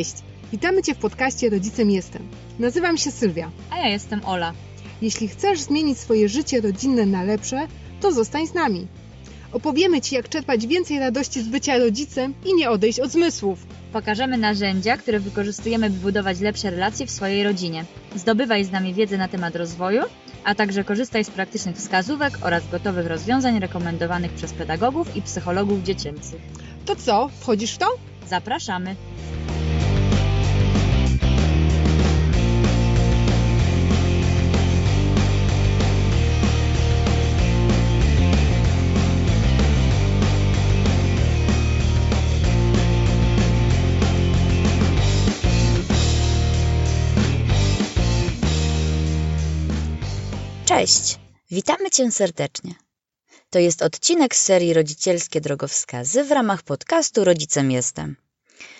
Cześć! Witamy Cię w podcaście Rodzicem Jestem. Nazywam się Sylwia. A ja jestem Ola. Jeśli chcesz zmienić swoje życie rodzinne na lepsze, to zostań z nami. Opowiemy Ci, jak czerpać więcej radości z bycia rodzicem i nie odejść od zmysłów. Pokażemy narzędzia, które wykorzystujemy, by budować lepsze relacje w swojej rodzinie. Zdobywaj z nami wiedzę na temat rozwoju, a także korzystaj z praktycznych wskazówek oraz gotowych rozwiązań rekomendowanych przez pedagogów i psychologów dziecięcych. To co, wchodzisz w to? Zapraszamy! Cześć, witamy Cię serdecznie. To jest odcinek serii Rodzicielskie Drogowskazy w ramach podcastu Rodzicem Jestem.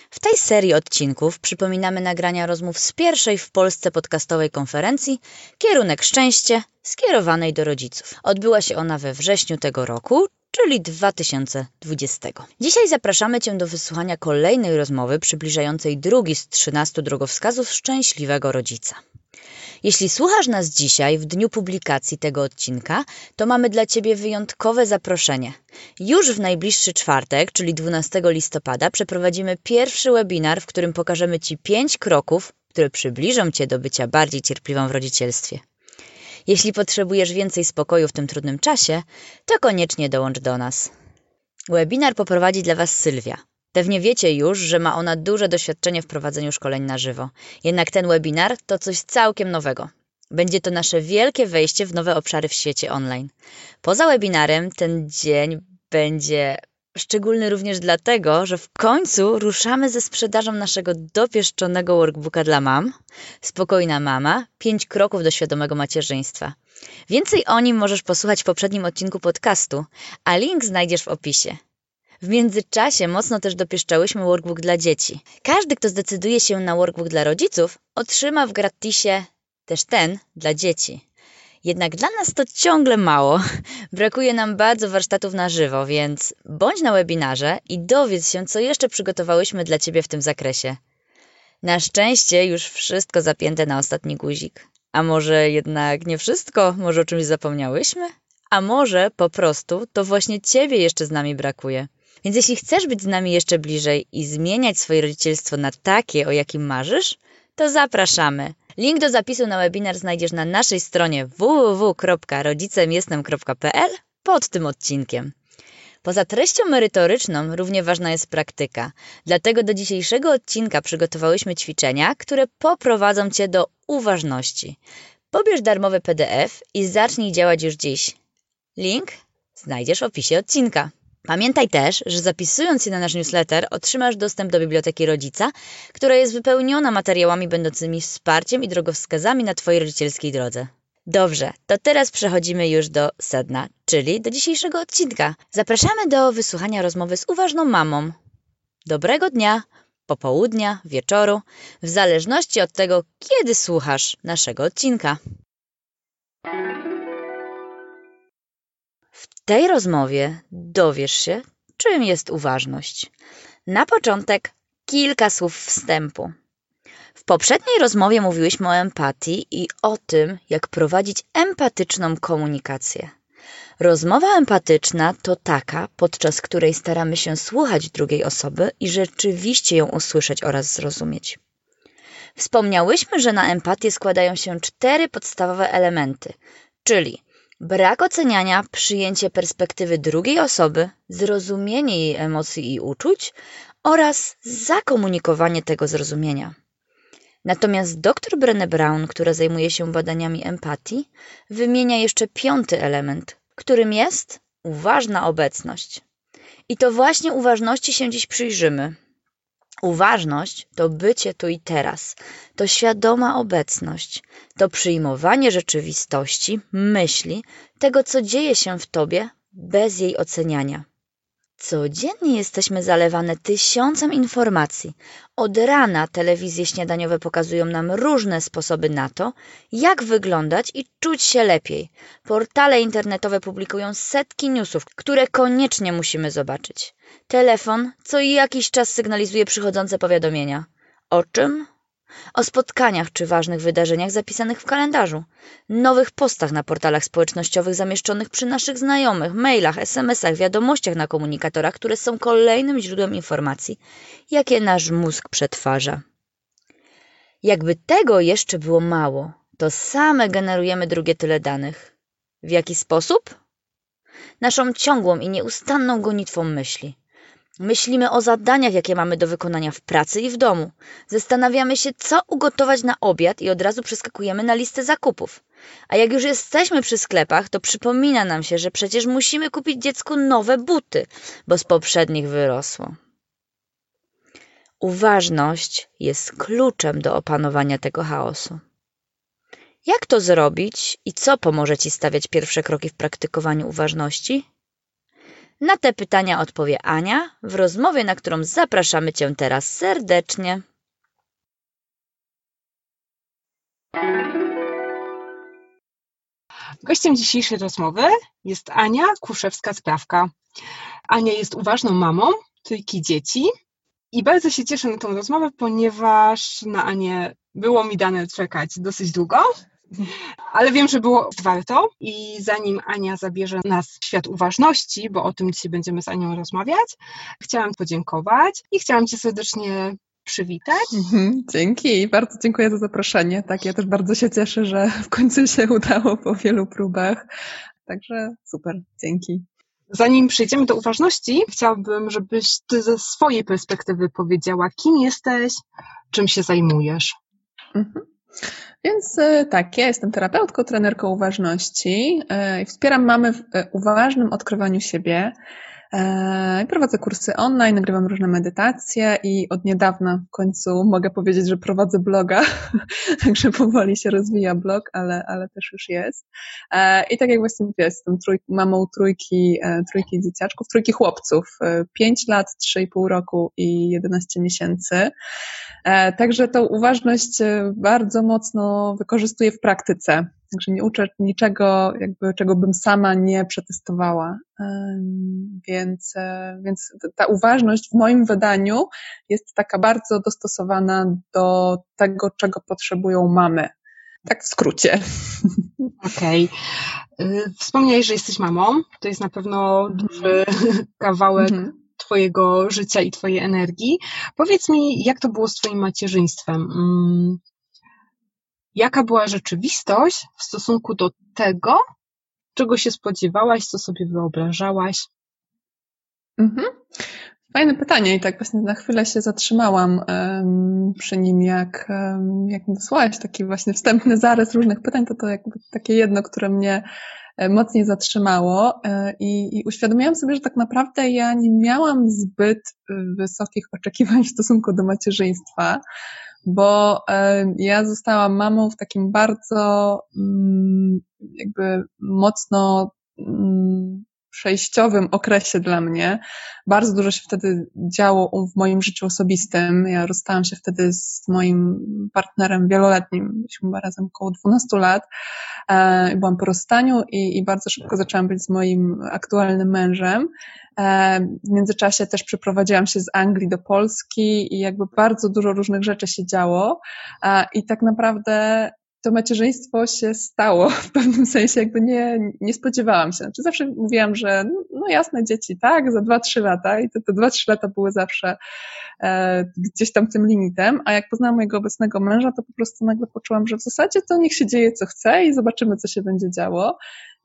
W tej serii odcinków przypominamy nagrania rozmów z pierwszej w Polsce podcastowej konferencji Kierunek Szczęście skierowanej do rodziców. Odbyła się ona we wrześniu tego roku, czyli 2020. Dzisiaj zapraszamy Cię do wysłuchania kolejnej rozmowy przybliżającej drugi z 13 drogowskazów szczęśliwego rodzica. Jeśli słuchasz nas dzisiaj, w dniu publikacji tego odcinka, to mamy dla Ciebie wyjątkowe zaproszenie. Już w najbliższy czwartek, czyli 12 listopada, przeprowadzimy pierwszy webinar, w którym pokażemy Ci pięć kroków, które przybliżą Cię do bycia bardziej cierpliwą w rodzicielstwie. Jeśli potrzebujesz więcej spokoju w tym trudnym czasie, to koniecznie dołącz do nas. Webinar poprowadzi dla Was Sylwia. Pewnie wiecie już, że ma ona duże doświadczenie w prowadzeniu szkoleń na żywo. Jednak ten webinar to coś całkiem nowego. Będzie to nasze wielkie wejście w nowe obszary w świecie online. Poza webinarem ten dzień będzie szczególny również dlatego, że w końcu ruszamy ze sprzedażą naszego dopieszczonego workbooka dla mam. Spokojna mama, 5 kroków do świadomego macierzyństwa. Więcej o nim możesz posłuchać w poprzednim odcinku podcastu, a link znajdziesz w opisie. W międzyczasie mocno też dopieszczałyśmy workbook dla dzieci. Każdy, kto zdecyduje się na workbook dla rodziców, otrzyma w gratisie też ten dla dzieci. Jednak dla nas to ciągle mało. Brakuje nam bardzo warsztatów na żywo, więc bądź na webinarze i dowiedz się, co jeszcze przygotowałyśmy dla Ciebie w tym zakresie. Na szczęście już wszystko zapięte na ostatni guzik. A może jednak nie wszystko? Może o czymś zapomniałyśmy? A może po prostu to właśnie Ciebie jeszcze z nami brakuje. Więc jeśli chcesz być z nami jeszcze bliżej i zmieniać swoje rodzicielstwo na takie, o jakim marzysz, to zapraszamy. Link do zapisu na webinar znajdziesz na naszej stronie www.rodzicemjestem.pl pod tym odcinkiem. Poza treścią merytoryczną równie ważna jest praktyka. Dlatego do dzisiejszego odcinka przygotowałyśmy ćwiczenia, które poprowadzą Cię do uważności. Pobierz darmowy PDF i zacznij działać już dziś. Link znajdziesz w opisie odcinka. Pamiętaj też, że zapisując się na nasz newsletter otrzymasz dostęp do biblioteki rodzica, która jest wypełniona materiałami będącymi wsparciem i drogowskazami na Twojej rodzicielskiej drodze. Dobrze, to teraz przechodzimy już do sedna, czyli do dzisiejszego odcinka. Zapraszamy do wysłuchania rozmowy z uważną mamą. Dobrego dnia, popołudnia, wieczoru, w zależności od tego, kiedy słuchasz naszego odcinka. Tej rozmowie dowiesz się, czym jest uważność. Na początek kilka słów wstępu. W poprzedniej rozmowie mówiłyśmy o empatii i o tym, jak prowadzić empatyczną komunikację. Rozmowa empatyczna to taka, podczas której staramy się słuchać drugiej osoby i rzeczywiście ją usłyszeć oraz zrozumieć. Wspomniałyśmy, że na empatię składają się cztery podstawowe elementy, czyli Brak oceniania, przyjęcie perspektywy drugiej osoby, zrozumienie jej emocji i uczuć oraz zakomunikowanie tego zrozumienia. Natomiast dr Brené Brown, która zajmuje się badaniami empatii, wymienia jeszcze piąty element, którym jest uważna obecność. I to właśnie uważności się dziś przyjrzymy. Uważność to bycie tu i teraz, to świadoma obecność, to przyjmowanie rzeczywistości, myśli, tego co dzieje się w tobie bez jej oceniania. Codziennie jesteśmy zalewane tysiącem informacji. Od rana telewizje śniadaniowe pokazują nam różne sposoby na to, jak wyglądać i czuć się lepiej. Portale internetowe publikują setki newsów, które koniecznie musimy zobaczyć. Telefon co jakiś czas sygnalizuje przychodzące powiadomienia. O czym? O spotkaniach czy ważnych wydarzeniach zapisanych w kalendarzu, nowych postach na portalach społecznościowych zamieszczonych przy naszych znajomych, mailach, SMS-ach, wiadomościach na komunikatorach, które są kolejnym źródłem informacji, jakie nasz mózg przetwarza. Jakby tego jeszcze było mało, to same generujemy drugie tyle danych. W jaki sposób? Naszą ciągłą i nieustanną gonitwą myśli. Myślimy o zadaniach, jakie mamy do wykonania w pracy i w domu. Zastanawiamy się, co ugotować na obiad i od razu przeskakujemy na listę zakupów. A jak już jesteśmy przy sklepach, to przypomina nam się, że przecież musimy kupić dziecku nowe buty, bo z poprzednich wyrosło. Uważność jest kluczem do opanowania tego chaosu. Jak to zrobić i co pomoże Ci stawiać pierwsze kroki w praktykowaniu uważności? Na te pytania odpowie Ania w rozmowie, na którą zapraszamy Cię teraz serdecznie. Gościem dzisiejszej rozmowy jest Ania Kuszewska-Sprawka. Ania jest uważną mamą trójki dzieci i bardzo się cieszę na tę rozmowę, ponieważ na Anię było mi dane czekać dosyć długo, ale wiem, że było warto i zanim Ania zabierze nas w świat uważności, bo o tym dzisiaj będziemy z Anią rozmawiać, chciałam podziękować i chciałam Cię serdecznie przywitać. Mhm, dzięki, bardzo dziękuję za zaproszenie. Tak, ja też bardzo się cieszę, że w końcu się udało po wielu próbach. Także super, dzięki. Zanim przejdziemy do uważności, chciałabym, żebyś ty ze swojej perspektywy powiedziała, kim jesteś, czym się zajmujesz. Mhm. Więc e, tak, ja jestem terapeutką, trenerką uważności e, i wspieram mamy w e, uważnym odkrywaniu siebie. Prowadzę kursy online, nagrywam różne medytacje i od niedawna w końcu mogę powiedzieć, że prowadzę bloga, także powoli się rozwija blog, ale, ale też już jest. I tak jak właśnie mówię, jestem trój, mamą trójki, trójki dzieciaczków, trójki chłopców, 5 lat, 3,5 roku i 11 miesięcy. Także tą uważność bardzo mocno wykorzystuję w praktyce. Także nie uczę niczego, jakby, czego bym sama nie przetestowała. Więc, e, więc ta uważność w moim wydaniu jest taka bardzo dostosowana do tego, czego potrzebują mamy. Tak w skrócie. Okej. Okay. Wspomniałeś, że jesteś mamą. To jest na pewno duży kawałek mhm. Twojego życia i Twojej energii. Powiedz mi, jak to było z Twoim macierzyństwem? Jaka była rzeczywistość w stosunku do tego, czego się spodziewałaś, co sobie wyobrażałaś? Mhm. Fajne pytanie i tak właśnie na chwilę się zatrzymałam um, przy nim, jak, um, jak wysłałaś taki właśnie wstępny zarys różnych pytań, to to jakby takie jedno, które mnie e, mocniej zatrzymało e, i, i uświadomiłam sobie, że tak naprawdę ja nie miałam zbyt e, wysokich oczekiwań w stosunku do macierzyństwa, bo ja zostałam mamą w takim bardzo mm, jakby mocno mm, przejściowym okresie dla mnie. Bardzo dużo się wtedy działo w moim życiu osobistym. Ja rozstałam się wtedy z moim partnerem wieloletnim. Byliśmy razem około 12 lat. E, byłam po rozstaniu i, i bardzo szybko zaczęłam być z moim aktualnym mężem. E, w międzyczasie też przeprowadziłam się z Anglii do Polski i jakby bardzo dużo różnych rzeczy się działo. E, I tak naprawdę to macierzyństwo się stało w pewnym sensie, jakby nie, nie spodziewałam się. Znaczy zawsze mówiłam, że no, no jasne, dzieci, tak, za dwa, trzy lata i te, te dwa, trzy lata były zawsze e, gdzieś tam tym limitem, a jak poznałam mojego obecnego męża, to po prostu nagle poczułam, że w zasadzie to niech się dzieje co chce i zobaczymy, co się będzie działo.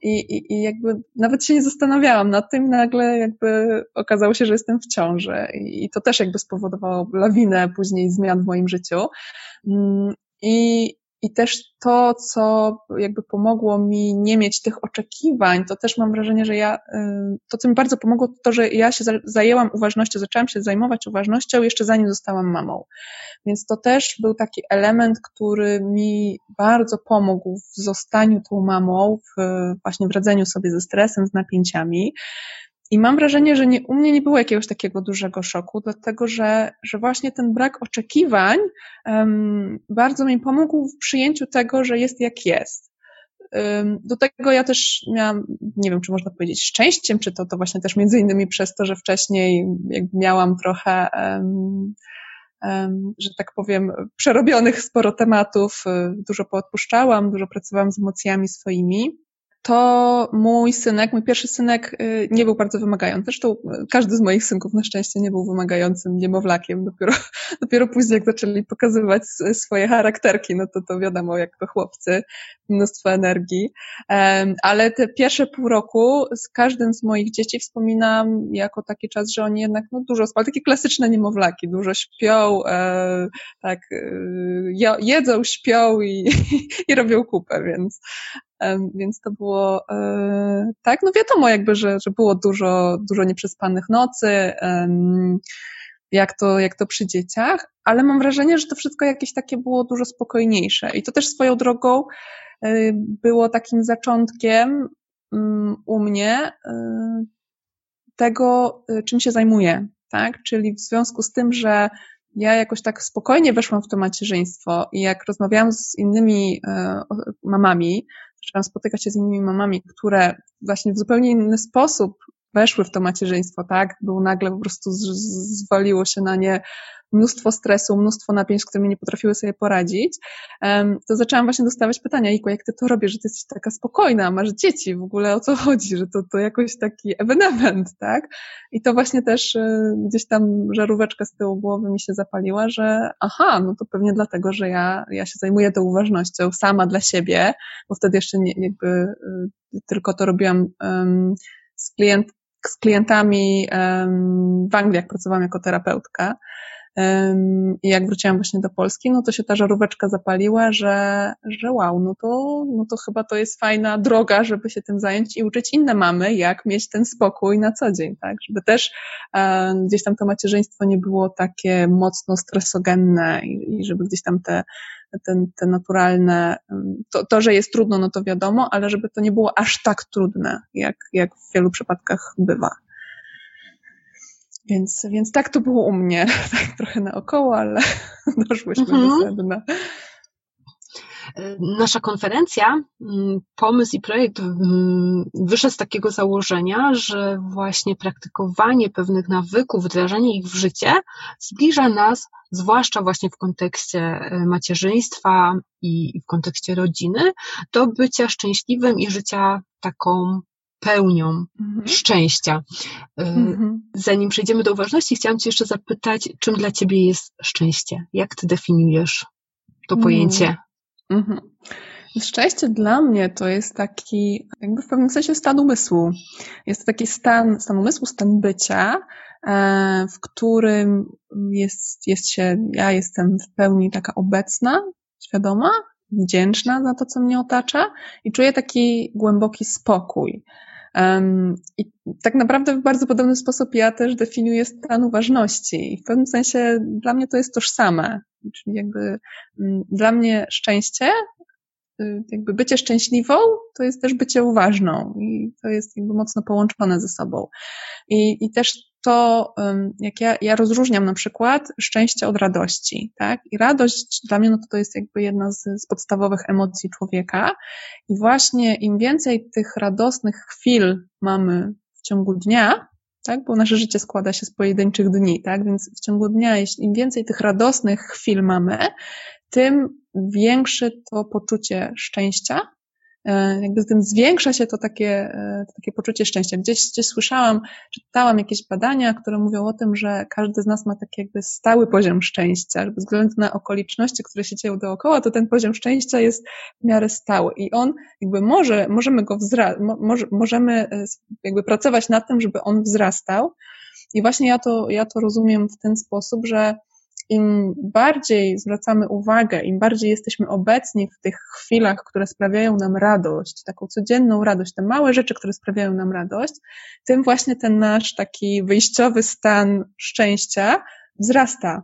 I, i, I jakby nawet się nie zastanawiałam nad tym, nagle jakby okazało się, że jestem w ciąży. I, i to też jakby spowodowało lawinę później zmian w moim życiu. Mm, I, i też to, co jakby pomogło mi nie mieć tych oczekiwań, to też mam wrażenie, że ja, y, to co mi bardzo pomogło, to to, że ja się zajęłam uważnością, zaczęłam się zajmować uważnością jeszcze zanim zostałam mamą. Więc to też był taki element, który mi bardzo pomógł w zostaniu tą mamą, w, właśnie w radzeniu sobie ze stresem, z napięciami. I mam wrażenie, że nie, u mnie nie było jakiegoś takiego dużego szoku, dlatego że, że właśnie ten brak oczekiwań um, bardzo mi pomógł w przyjęciu tego, że jest jak jest. Um, do tego ja też miałam, nie wiem, czy można powiedzieć szczęściem, czy to, to właśnie też między innymi przez to, że wcześniej jakby miałam trochę um, że tak powiem, przerobionych sporo tematów, dużo poodpuszczałam, dużo pracowałam z emocjami swoimi to mój synek, mój pierwszy synek y, nie był bardzo wymagający. Zresztą y, każdy z moich synków na szczęście nie był wymagającym niemowlakiem. Dopiero, dopiero później, jak zaczęli pokazywać swoje charakterki, no to to wiadomo, jak to chłopcy, mnóstwo energii. Ale te pierwsze pół roku z każdym z moich dzieci wspominam jako taki czas, że oni jednak no, dużo spali. Takie klasyczne niemowlaki, dużo śpią, e, tak, e, jedzą, śpią i, i robią kupę, więc więc to było e, tak, no wiadomo jakby, że, że było dużo, dużo nieprzespanych nocy, jak to, jak to przy dzieciach, ale mam wrażenie, że to wszystko jakieś takie było dużo spokojniejsze i to też swoją drogą e, było takim zaczątkiem mm, u mnie e, tego, czym się zajmuję, tak? Czyli w związku z tym, że ja jakoś tak spokojnie weszłam w to macierzyństwo i jak rozmawiałam z innymi mamami, zaczęłam spotykać się z innymi mamami, które właśnie w zupełnie inny sposób weszły w to macierzyństwo, tak? Było nagle po prostu zwaliło się na nie mnóstwo stresu, mnóstwo napięć, z którymi nie potrafiły sobie poradzić, to zaczęłam właśnie dostawać pytania, Iko, jak ty to robisz, że ty jesteś taka spokojna, masz dzieci, w ogóle o co chodzi, że to, to jakoś taki ewenement, tak? I to właśnie też e, gdzieś tam żaróweczka z tyłu głowy mi się zapaliła, że aha, no to pewnie dlatego, że ja, ja się zajmuję tą uważnością sama dla siebie, bo wtedy jeszcze nie, jakby e, tylko to robiłam z klient, z klientami um, w Anglii, jak pracowałam jako terapeutka, i jak wróciłam właśnie do Polski, no to się ta żaróweczka zapaliła, że, że wow, no to, no to chyba to jest fajna droga, żeby się tym zająć i uczyć inne mamy, jak mieć ten spokój na co dzień, tak? Żeby też e, gdzieś tam to macierzyństwo nie było takie mocno stresogenne i, i żeby gdzieś tam te, te, te naturalne, to, to, że jest trudno, no to wiadomo, ale żeby to nie było aż tak trudne, jak, jak w wielu przypadkach bywa. Więc, więc tak to było u mnie, tak trochę naokoło, ale doszłyśmy mhm. do sedna. Nasza konferencja, mm, pomysł i projekt mm, wyszedł z takiego założenia, że właśnie praktykowanie pewnych nawyków, wdrażanie ich w życie zbliża nas, zwłaszcza właśnie w kontekście e, macierzyństwa i w kontekście rodziny, do bycia szczęśliwym i życia taką pełnią mhm. szczęścia. Y, mhm. Zanim przejdziemy do uważności, chciałam Cię jeszcze zapytać, czym dla Ciebie jest szczęście? Jak Ty definiujesz to mhm. pojęcie? Mhm. Szczęście dla mnie to jest taki, jakby w pewnym sensie stan umysłu. Jest to taki stan, stan umysłu, stan bycia, e, w którym jest, jest się, ja jestem w pełni taka obecna, świadoma, wdzięczna za to, co mnie otacza i czuję taki głęboki spokój. I tak naprawdę w bardzo podobny sposób ja też definiuję stan uważności. I w pewnym sensie dla mnie to jest tożsame. Czyli jakby mm, dla mnie szczęście, jakby bycie szczęśliwą, to jest też bycie uważną. I to jest jakby mocno połączone ze sobą. I, i też to, jak ja, ja rozróżniam na przykład szczęście od radości, tak? I radość dla mnie, no to, to jest jakby jedna z, z podstawowych emocji człowieka. I właśnie im więcej tych radosnych chwil mamy w ciągu dnia, tak? Bo nasze życie składa się z pojedynczych dni, tak? Więc w ciągu dnia, jeśli im więcej tych radosnych chwil mamy, tym większe to poczucie szczęścia, E, jakby z tym zwiększa się to takie, e, to takie poczucie szczęścia. Gdzieś, gdzieś słyszałam, czytałam jakieś badania, które mówią o tym, że każdy z nas ma taki jakby stały poziom szczęścia, że bez względu na okoliczności, które się dzieją dookoła, to ten poziom szczęścia jest w miarę stały. I on jakby może, możemy go wzra- może, możemy e, jakby pracować nad tym, żeby on wzrastał. I właśnie ja to, ja to rozumiem w ten sposób, że im bardziej zwracamy uwagę, im bardziej jesteśmy obecni w tych chwilach, które sprawiają nam radość, taką codzienną radość, te małe rzeczy, które sprawiają nam radość, tym właśnie ten nasz taki wyjściowy stan szczęścia wzrasta.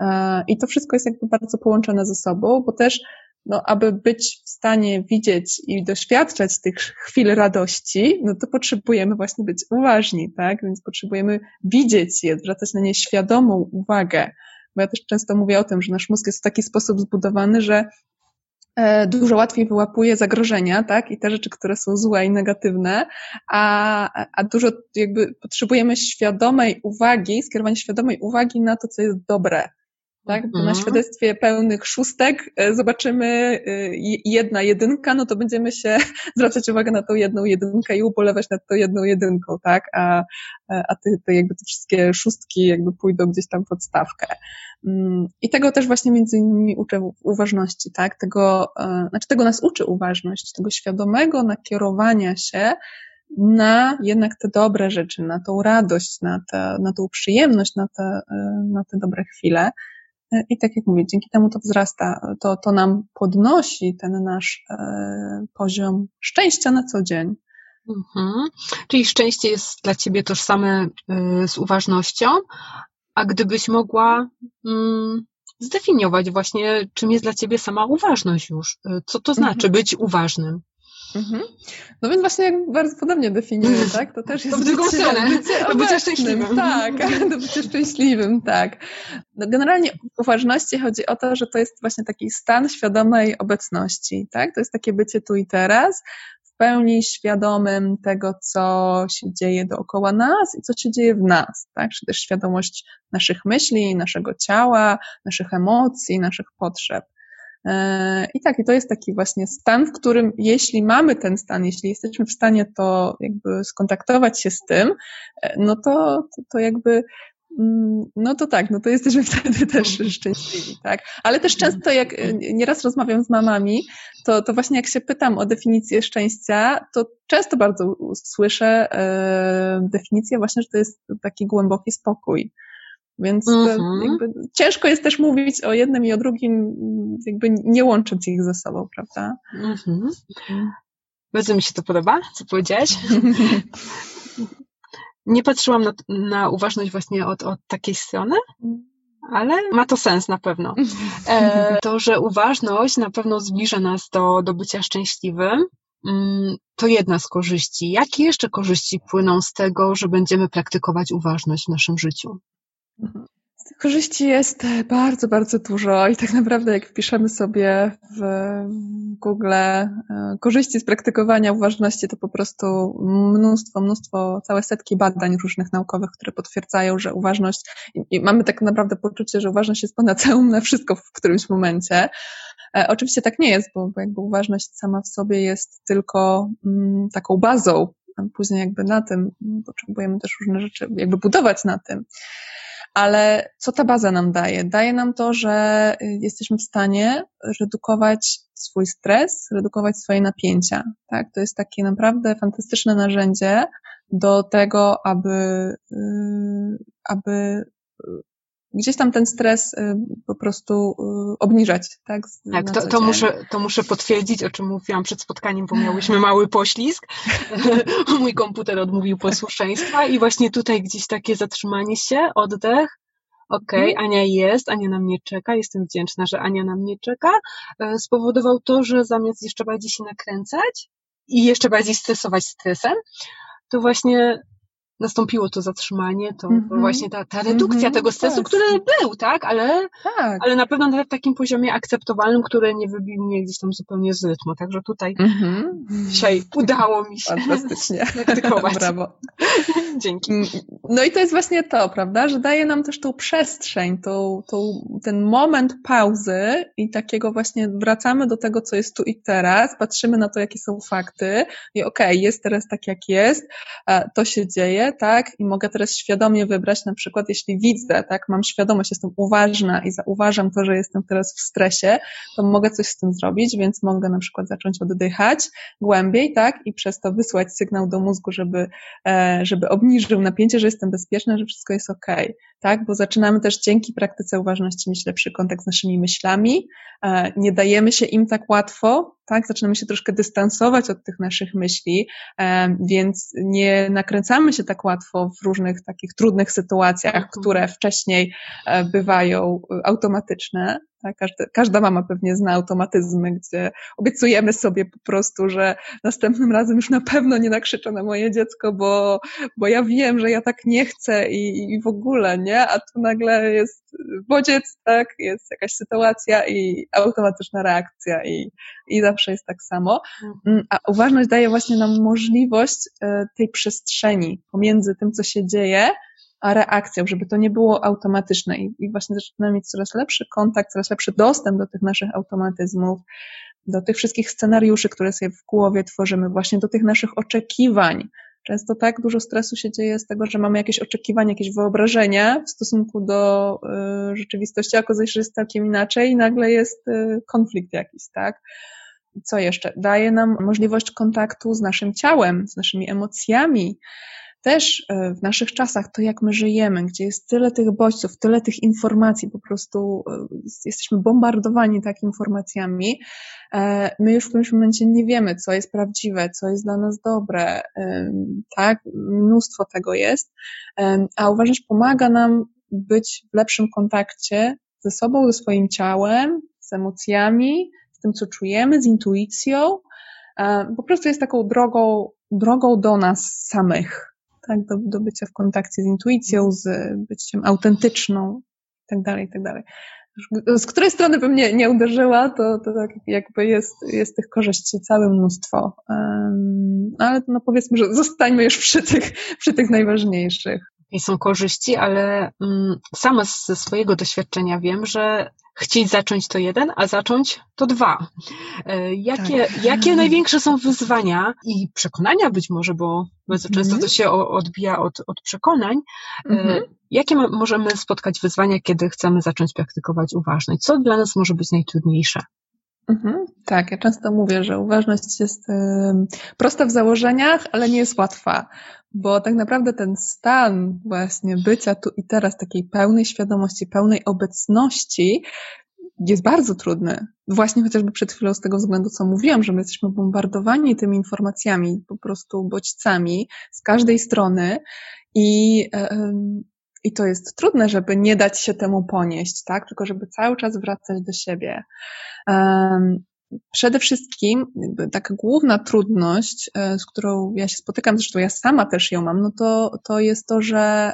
E, I to wszystko jest jakby bardzo połączone ze sobą, bo też no, aby być w stanie widzieć i doświadczać tych chwil radości, no to potrzebujemy właśnie być uważni, tak? Więc potrzebujemy widzieć je, zwracać na nie świadomą uwagę, bo ja też często mówię o tym, że nasz mózg jest w taki sposób zbudowany, że e, dużo łatwiej wyłapuje zagrożenia, tak, i te rzeczy, które są złe i negatywne, a, a dużo jakby potrzebujemy świadomej uwagi, skierowania świadomej uwagi na to, co jest dobre. Tak? Bo na mhm. świadectwie pełnych szóstek e, zobaczymy e, jedna jedynka, no to będziemy się zwracać uwagę na tą jedną jedynkę i ubolewać nad tą jedną jedynką, tak? A, a te, te jakby te wszystkie szóstki jakby pójdą gdzieś tam pod stawkę. Mm, I tego też właśnie między innymi uczę uważności, tak? Tego, e, znaczy tego nas uczy uważność, tego świadomego nakierowania się na jednak te dobre rzeczy, na tą radość, na, te, na tą przyjemność, na te, na te dobre chwile. I tak jak mówię, dzięki temu to wzrasta, to, to nam podnosi ten nasz e, poziom szczęścia na co dzień. Mhm. Czyli szczęście jest dla ciebie tożsame e, z uważnością, a gdybyś mogła mm, zdefiniować właśnie, czym jest dla ciebie sama uważność już, e, co to znaczy mhm. być uważnym? Mhm. No więc właśnie jak bardzo podobnie definiuję, tak? To też jest to bycie, stronę, bycie do bycia szczęśliwym. Tak, do bycia szczęśliwym, tak. No generalnie w uważności chodzi o to, że to jest właśnie taki stan świadomej obecności, tak? To jest takie bycie tu i teraz, w pełni świadomym tego, co się dzieje dookoła nas i co się dzieje w nas, tak? Czy też świadomość naszych myśli, naszego ciała, naszych emocji, naszych potrzeb. E, I tak, i to jest taki właśnie stan, w którym jeśli mamy ten stan, jeśli jesteśmy w stanie to jakby skontaktować się z tym, e, no to, to, to jakby mm, no to tak, no to jesteśmy wtedy też szczęśliwi, tak? Ale też często, jak e, nieraz rozmawiam z mamami, to, to właśnie jak się pytam o definicję szczęścia, to często bardzo słyszę e, definicję właśnie, że to jest taki głęboki spokój. Więc mhm. ciężko jest też mówić o jednym i o drugim, jakby nie łącząc ich ze sobą, prawda? Mhm. Bardzo mi się to podoba, co powiedziałaś. nie patrzyłam na, na uważność właśnie od, od takiej strony, ale ma to sens na pewno. E, to, że uważność na pewno zbliża nas do, do bycia szczęśliwym, mm, to jedna z korzyści. Jakie jeszcze korzyści płyną z tego, że będziemy praktykować uważność w naszym życiu? Tych korzyści jest bardzo, bardzo dużo i tak naprawdę jak wpiszemy sobie w Google e, korzyści z praktykowania uważności, to po prostu mnóstwo, mnóstwo, całe setki badań różnych naukowych, które potwierdzają, że uważność, i mamy tak naprawdę poczucie, że uważność jest panaceum na wszystko w którymś momencie. E, oczywiście tak nie jest, bo jakby uważność sama w sobie jest tylko mm, taką bazą, później jakby na tym potrzebujemy też różne rzeczy, jakby budować na tym. Ale co ta baza nam daje? Daje nam to, że y, jesteśmy w stanie redukować swój stres, redukować swoje napięcia. Tak? To jest takie naprawdę fantastyczne narzędzie do tego, aby, y, aby gdzieś tam ten stres y, po prostu y, obniżać, tak? Tak, to, to, muszę, to muszę potwierdzić, o czym mówiłam przed spotkaniem, bo miałyśmy mały poślizg. Mój komputer odmówił posłuszeństwa i właśnie tutaj gdzieś takie zatrzymanie się, oddech. Okej, okay, Ania jest, Ania na mnie czeka, jestem wdzięczna, że Ania na mnie czeka. E, spowodował to, że zamiast jeszcze bardziej się nakręcać i jeszcze bardziej stresować stresem, to właśnie nastąpiło to zatrzymanie, to mm -hmm. właśnie ta, ta redukcja mm -hmm, tego stresu, tak. który był, tak? Ale, tak. ale na pewno na takim poziomie akceptowalnym, który nie wybił mnie gdzieś tam zupełnie z rytmu. Także tutaj mm -hmm. dzisiaj udało mi się Fantastycznie. praktykować. Brawo. Dzięki. Mm, no i to jest właśnie to, prawda, że daje nam też tą przestrzeń, tą, tą, ten moment pauzy i takiego właśnie wracamy do tego, co jest tu i teraz, patrzymy na to, jakie są fakty i okej, okay, jest teraz tak, jak jest, to się dzieje, tak, i mogę teraz świadomie wybrać, na przykład, jeśli widzę, tak, mam świadomość, jestem uważna i zauważam to, że jestem teraz w stresie, to mogę coś z tym zrobić, więc mogę na przykład zacząć oddychać głębiej, tak, i przez to wysłać sygnał do mózgu, żeby, e, żeby obniżył napięcie, że jestem bezpieczna, że wszystko jest ok, tak, bo zaczynamy też dzięki praktyce uważności mieć lepszy kontakt z naszymi myślami, e, nie dajemy się im tak łatwo, tak, zaczynamy się troszkę dystansować od tych naszych myśli, e, więc nie nakręcamy się tak łatwo w różnych takich trudnych sytuacjach, mhm. które wcześniej e, bywają automatyczne. Tak, każda, każda mama pewnie zna automatyzmy, gdzie obiecujemy sobie po prostu, że następnym razem już na pewno nie nakrzyczę na moje dziecko, bo, bo ja wiem, że ja tak nie chcę i, i w ogóle, nie? A tu nagle jest bodziec, tak? Jest jakaś sytuacja i automatyczna reakcja i, i zawsze jest tak samo. Mhm. Mm, a uważność daje właśnie nam możliwość e, tej przestrzeni pomiędzy tym, co się dzieje, reakcją, żeby to nie było automatyczne i, i właśnie zaczynamy mieć coraz lepszy kontakt, coraz lepszy dostęp do tych naszych automatyzmów, do tych wszystkich scenariuszy, które sobie w głowie tworzymy, właśnie do tych naszych oczekiwań. Często tak dużo stresu się dzieje z tego, że mamy jakieś oczekiwania, jakieś wyobrażenia w stosunku do y, rzeczywistości, a okazuje się, że jest całkiem inaczej i nagle jest y, konflikt jakiś, tak? Co jeszcze? Daje nam możliwość kontaktu z naszym ciałem, z naszymi emocjami, też e, w naszych czasach, to jak my żyjemy, gdzie jest tyle tych bodźców, tyle tych informacji, po prostu e, jesteśmy bombardowani tak informacjami, e, my już w którymś momencie nie wiemy, co jest prawdziwe, co jest dla nas dobre, tak, mnóstwo tego jest, a uważam, że pomaga nam być w lepszym kontakcie ze sobą, ze swoim ciałem, z emocjami, z tym, co czujemy, z intuicją, po prostu jest taką drogą, drogą do nas samych tak, do, do bycia w kontakcie z intuicją, z byciem autentyczną i tak dalej, i tak. Z której strony bym nie, nie uderzyła, to, to tak jakby jest, jest tych korzyści całe mnóstwo. Um, ale no powiedzmy, że zostańmy już przy tych, przy tych najważniejszych. I są korzyści, ale um, sama ze swojego doświadczenia wiem, że chcieć zacząć to jeden, a zacząć to dwa. E, jakie, tak. jakie największe są wyzwania i przekonania być może, bo bardzo często mhm. to się odbija od, od przekonań. Mhm. Jakie możemy spotkać wyzwania, kiedy chcemy zacząć praktykować uważność? Co dla nas może być najtrudniejsze? Mhm, tak, ja często mówię, że uważność jest y, prosta w założeniach, ale nie jest łatwa, bo tak naprawdę ten stan właśnie bycia tu i teraz, takiej pełnej świadomości, pełnej obecności jest bardzo trudny. Właśnie chociażby przed chwilą z tego względu, co mówiłam, że my jesteśmy bombardowani tymi informacjami, po prostu bodźcami z każdej strony i y, i to jest trudne, żeby nie dać się temu ponieść, tak? Tylko żeby cały czas wracać do siebie. Um, Przede wszystkim, taka główna trudność, e, z którą ja się spotykam, zresztą ja sama też ją mam, no to, to jest to, że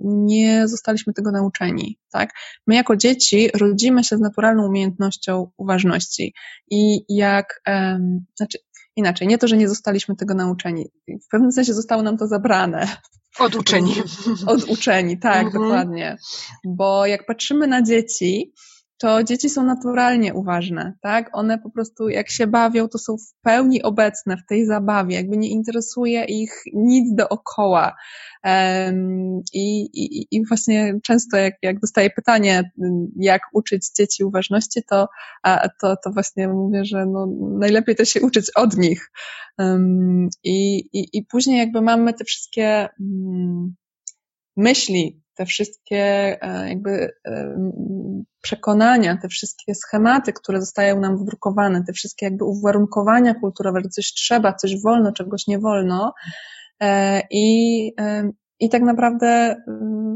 nie zostaliśmy tego nauczeni, tak? My jako dzieci rodzimy się z naturalną umiejętnością uważności i jak, znaczy inaczej, nie to, że nie zostaliśmy tego nauczeni, w pewnym sensie zostało nam to zabrane, Oduczeni. Oduczeni, tak, mhm. dokładnie. Bo jak patrzymy na dzieci, to dzieci są naturalnie uważne, tak? One po prostu jak się bawią, to są w pełni obecne w tej zabawie, jakby nie interesuje ich nic dookoła. Um, i, i, I właśnie często jak, jak dostaję pytanie, jak uczyć dzieci uważności, to, a, to, to właśnie mówię, że no, najlepiej to się uczyć od nich. Um, i, i, I później jakby mamy te wszystkie um, myśli, te wszystkie e, jakby e, przekonania, te wszystkie schematy, które zostają nam wdrukowane, te wszystkie jakby uwarunkowania kulturowe, że coś trzeba, coś wolno, czegoś nie wolno. E, I, i tak naprawdę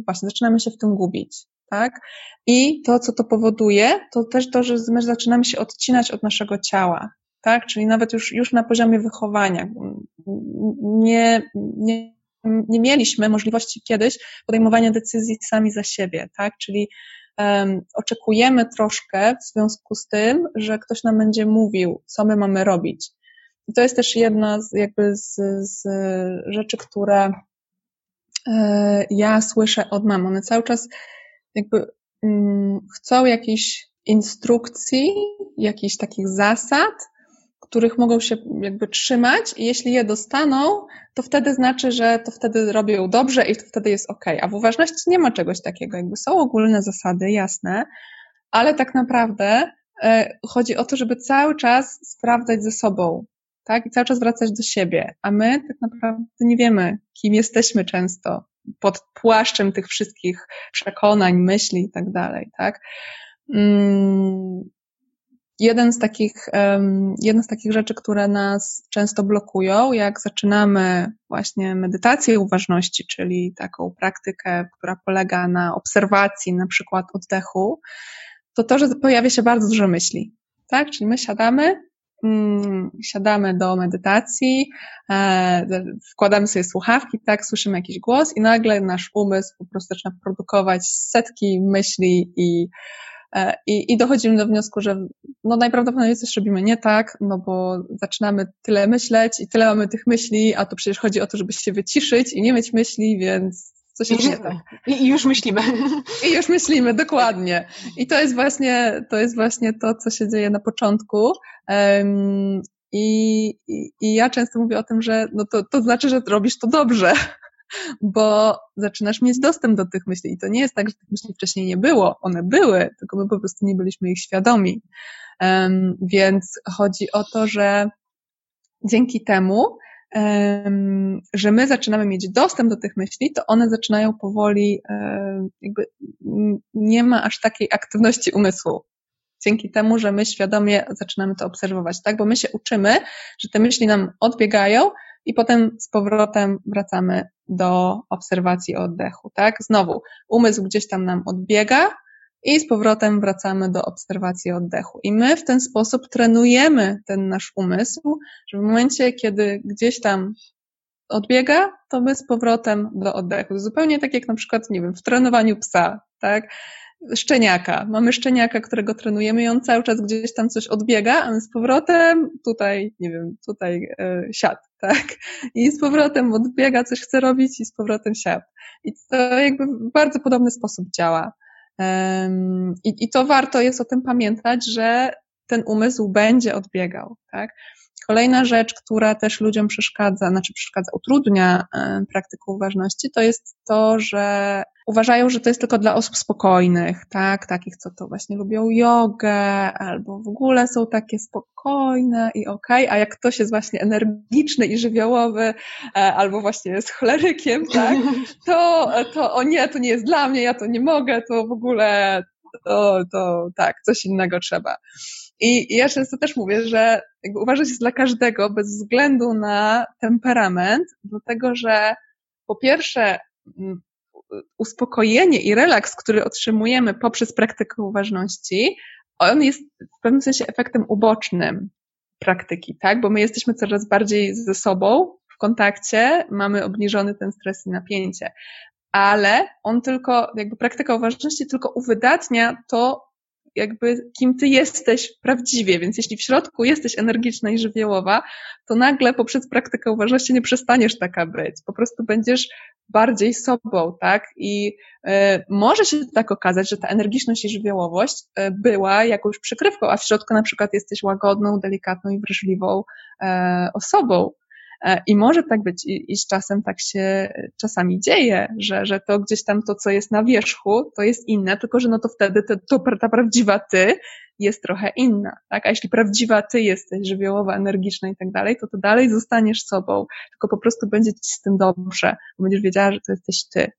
właśnie zaczynamy się w tym gubić. Tak? I to, co to powoduje, to też to, że my zaczynamy się odcinać od naszego ciała. Tak? Czyli nawet już, już na poziomie wychowania. Nie, nie nie mieliśmy możliwości kiedyś podejmowania decyzji sami za siebie, tak? Czyli um, oczekujemy troszkę w związku z tym, że ktoś nam będzie mówił, co my mamy robić. I to jest też jedna z, jakby z, z rzeczy, które e, ja słyszę od mam. One cały czas jakby mm, chcą jakichś instrukcji, jakichś takich zasad, których mogą się jakby trzymać i jeśli je dostaną, to wtedy znaczy, że to wtedy robią dobrze i wtedy jest ok. A w uważności nie ma czegoś takiego. Jakby są ogólne zasady, jasne, ale tak naprawdę e, chodzi o to, żeby cały czas sprawdzać ze sobą, tak? I cały czas wracać do siebie. A my tak naprawdę nie wiemy, kim jesteśmy często pod płaszczem tych wszystkich przekonań, myśli i tak dalej, tak? Jeden z takich, jedna z takich rzeczy, które nas często blokują, jak zaczynamy właśnie medytację uważności, czyli taką praktykę, która polega na obserwacji, na przykład oddechu, to to, że pojawia się bardzo dużo myśli. Tak? Czyli my siadamy, mm, siadamy do medytacji, e, wkładamy sobie słuchawki, tak, słyszymy jakiś głos i nagle nasz umysł po prostu zaczyna produkować setki myśli i I, I dochodzimy do wniosku, że no najprawdopodobniej coś robimy nie tak, no bo zaczynamy tyle myśleć i tyle mamy tych myśli, a to przecież chodzi o to, żeby się wyciszyć i nie mieć myśli, więc coś jest nie tak. I już myślimy. I już myślimy, dokładnie. I to jest właśnie, to jest właśnie to, co się dzieje na początku. Um, i, i, I ja często mówię o tym, że no to, to znaczy, że robisz to dobrze, bo zaczynasz mieć dostęp do tych myśli. I to nie jest tak, że tych myśli wcześniej nie było. One były, tylko my po prostu nie byliśmy ich świadomi. Um, więc chodzi o to, że dzięki temu, um, że my zaczynamy mieć dostęp do tych myśli, to one zaczynają powoli, um, jakby nie ma aż takiej aktywności umysłu dzięki temu, że my świadomie zaczynamy to obserwować, tak? Bo my się uczymy, że te myśli nam odbiegają i potem z powrotem wracamy do obserwacji oddechu, tak? Znowu, umysł gdzieś tam nam odbiega i z powrotem wracamy do obserwacji oddechu. I my w ten sposób trenujemy ten nasz umysł, że w momencie, kiedy gdzieś tam odbiega, to my z powrotem do oddechu. Zupełnie tak jak na przykład, nie wiem, w trenowaniu psa, tak? Szczeniaka. Mamy szczeniaka, którego trenujemy i on cały czas gdzieś tam coś odbiega, a z powrotem tutaj, nie wiem, tutaj e, siad, tak? I z powrotem odbiega, coś chce robić i z powrotem siad. I to jakby w bardzo podobny sposób działa. Um, i, I to warto jest o tym pamiętać, że ten umysł będzie odbiegał, tak? Kolejna rzecz, która też ludziom przeszkadza, znaczy przeszkadza, utrudnia e, praktykę uważności, to jest to, że uważają, że to jest tylko dla osób spokojnych, tak, takich, co to właśnie lubią jogę, albo w ogóle są takie spokojne i okej, okay, a jak ktoś jest właśnie energiczny i żywiołowy, e, albo właśnie jest cholerykiem, tak, to, to o nie, to nie jest dla mnie, ja to nie mogę, to w ogóle, to, to tak, coś innego trzeba. I, ja często też mówię, że jakby uważać jest dla każdego bez względu na temperament, dlatego że po pierwsze uspokojenie i relaks, który otrzymujemy poprzez praktykę uważności, on jest w pewnym sensie efektem ubocznym praktyki, tak? Bo my jesteśmy coraz bardziej ze sobą w kontakcie, mamy obniżony ten stres i napięcie. Ale on tylko, jakby praktyka uważności tylko uwydatnia to, jakby kim ty jesteś prawdziwie, więc jeśli w środku jesteś energiczna i żywiołowa, to nagle poprzez praktykę uważności nie przestaniesz taka być. Po prostu będziesz bardziej sobą, tak? I y, może się tak okazać, że ta energiczność i żywiołowość y, była jakąś przykrywką, a w środku na przykład jesteś łagodną, delikatną i wrażliwą y, osobą. E, I może tak być, i, i z czasem tak się czasami dzieje, że, że to gdzieś tam to, co jest na wierzchu, to jest inne, tylko że no to wtedy to, to, ta prawdziwa ty jest trochę inna, tak? A jeśli prawdziwa ty jesteś żywiołowa, energiczna i tak dalej, to to dalej zostaniesz sobą, tylko po prostu będzie ci z tym dobrze, bo będziesz wiedziała, że to jesteś ty,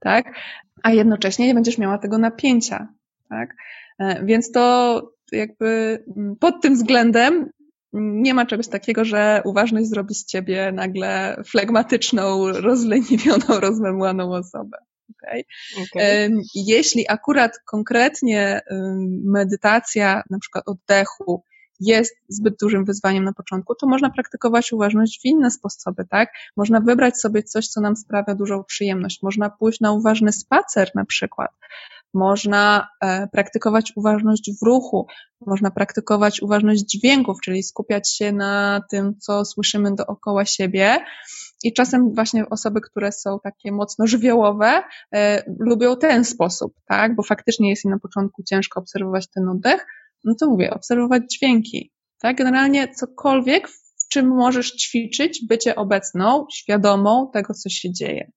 tak? A jednocześnie nie będziesz miała tego napięcia, tak? E, więc to jakby mm, pod tym względem nie ma czegoś takiego, że uważność zrobi z ciebie nagle flegmatyczną, rozleniwioną, rozmemłaną osobę. Okay? okay. Jeśli akurat konkretnie medytacja, na przykład oddechu, jest zbyt dużym wyzwaniem na początku, to można praktykować uważność w inne sposoby, tak? Można wybrać sobie coś, co nam sprawia dużą przyjemność. Można pójść na uważny spacer na przykład. Można e, praktykować uważność w ruchu, można praktykować uważność dźwięków, czyli skupiać się na tym, co słyszymy dookoła siebie. I czasem właśnie osoby, które są takie mocno żywiołowe, e, lubią ten sposób, tak? Bo faktycznie jest im na początku ciężko obserwować ten oddech. No to mówię, obserwować dźwięki, tak? Generalnie cokolwiek, w czym możesz ćwiczyć bycie obecną, świadomą tego, co się dzieje.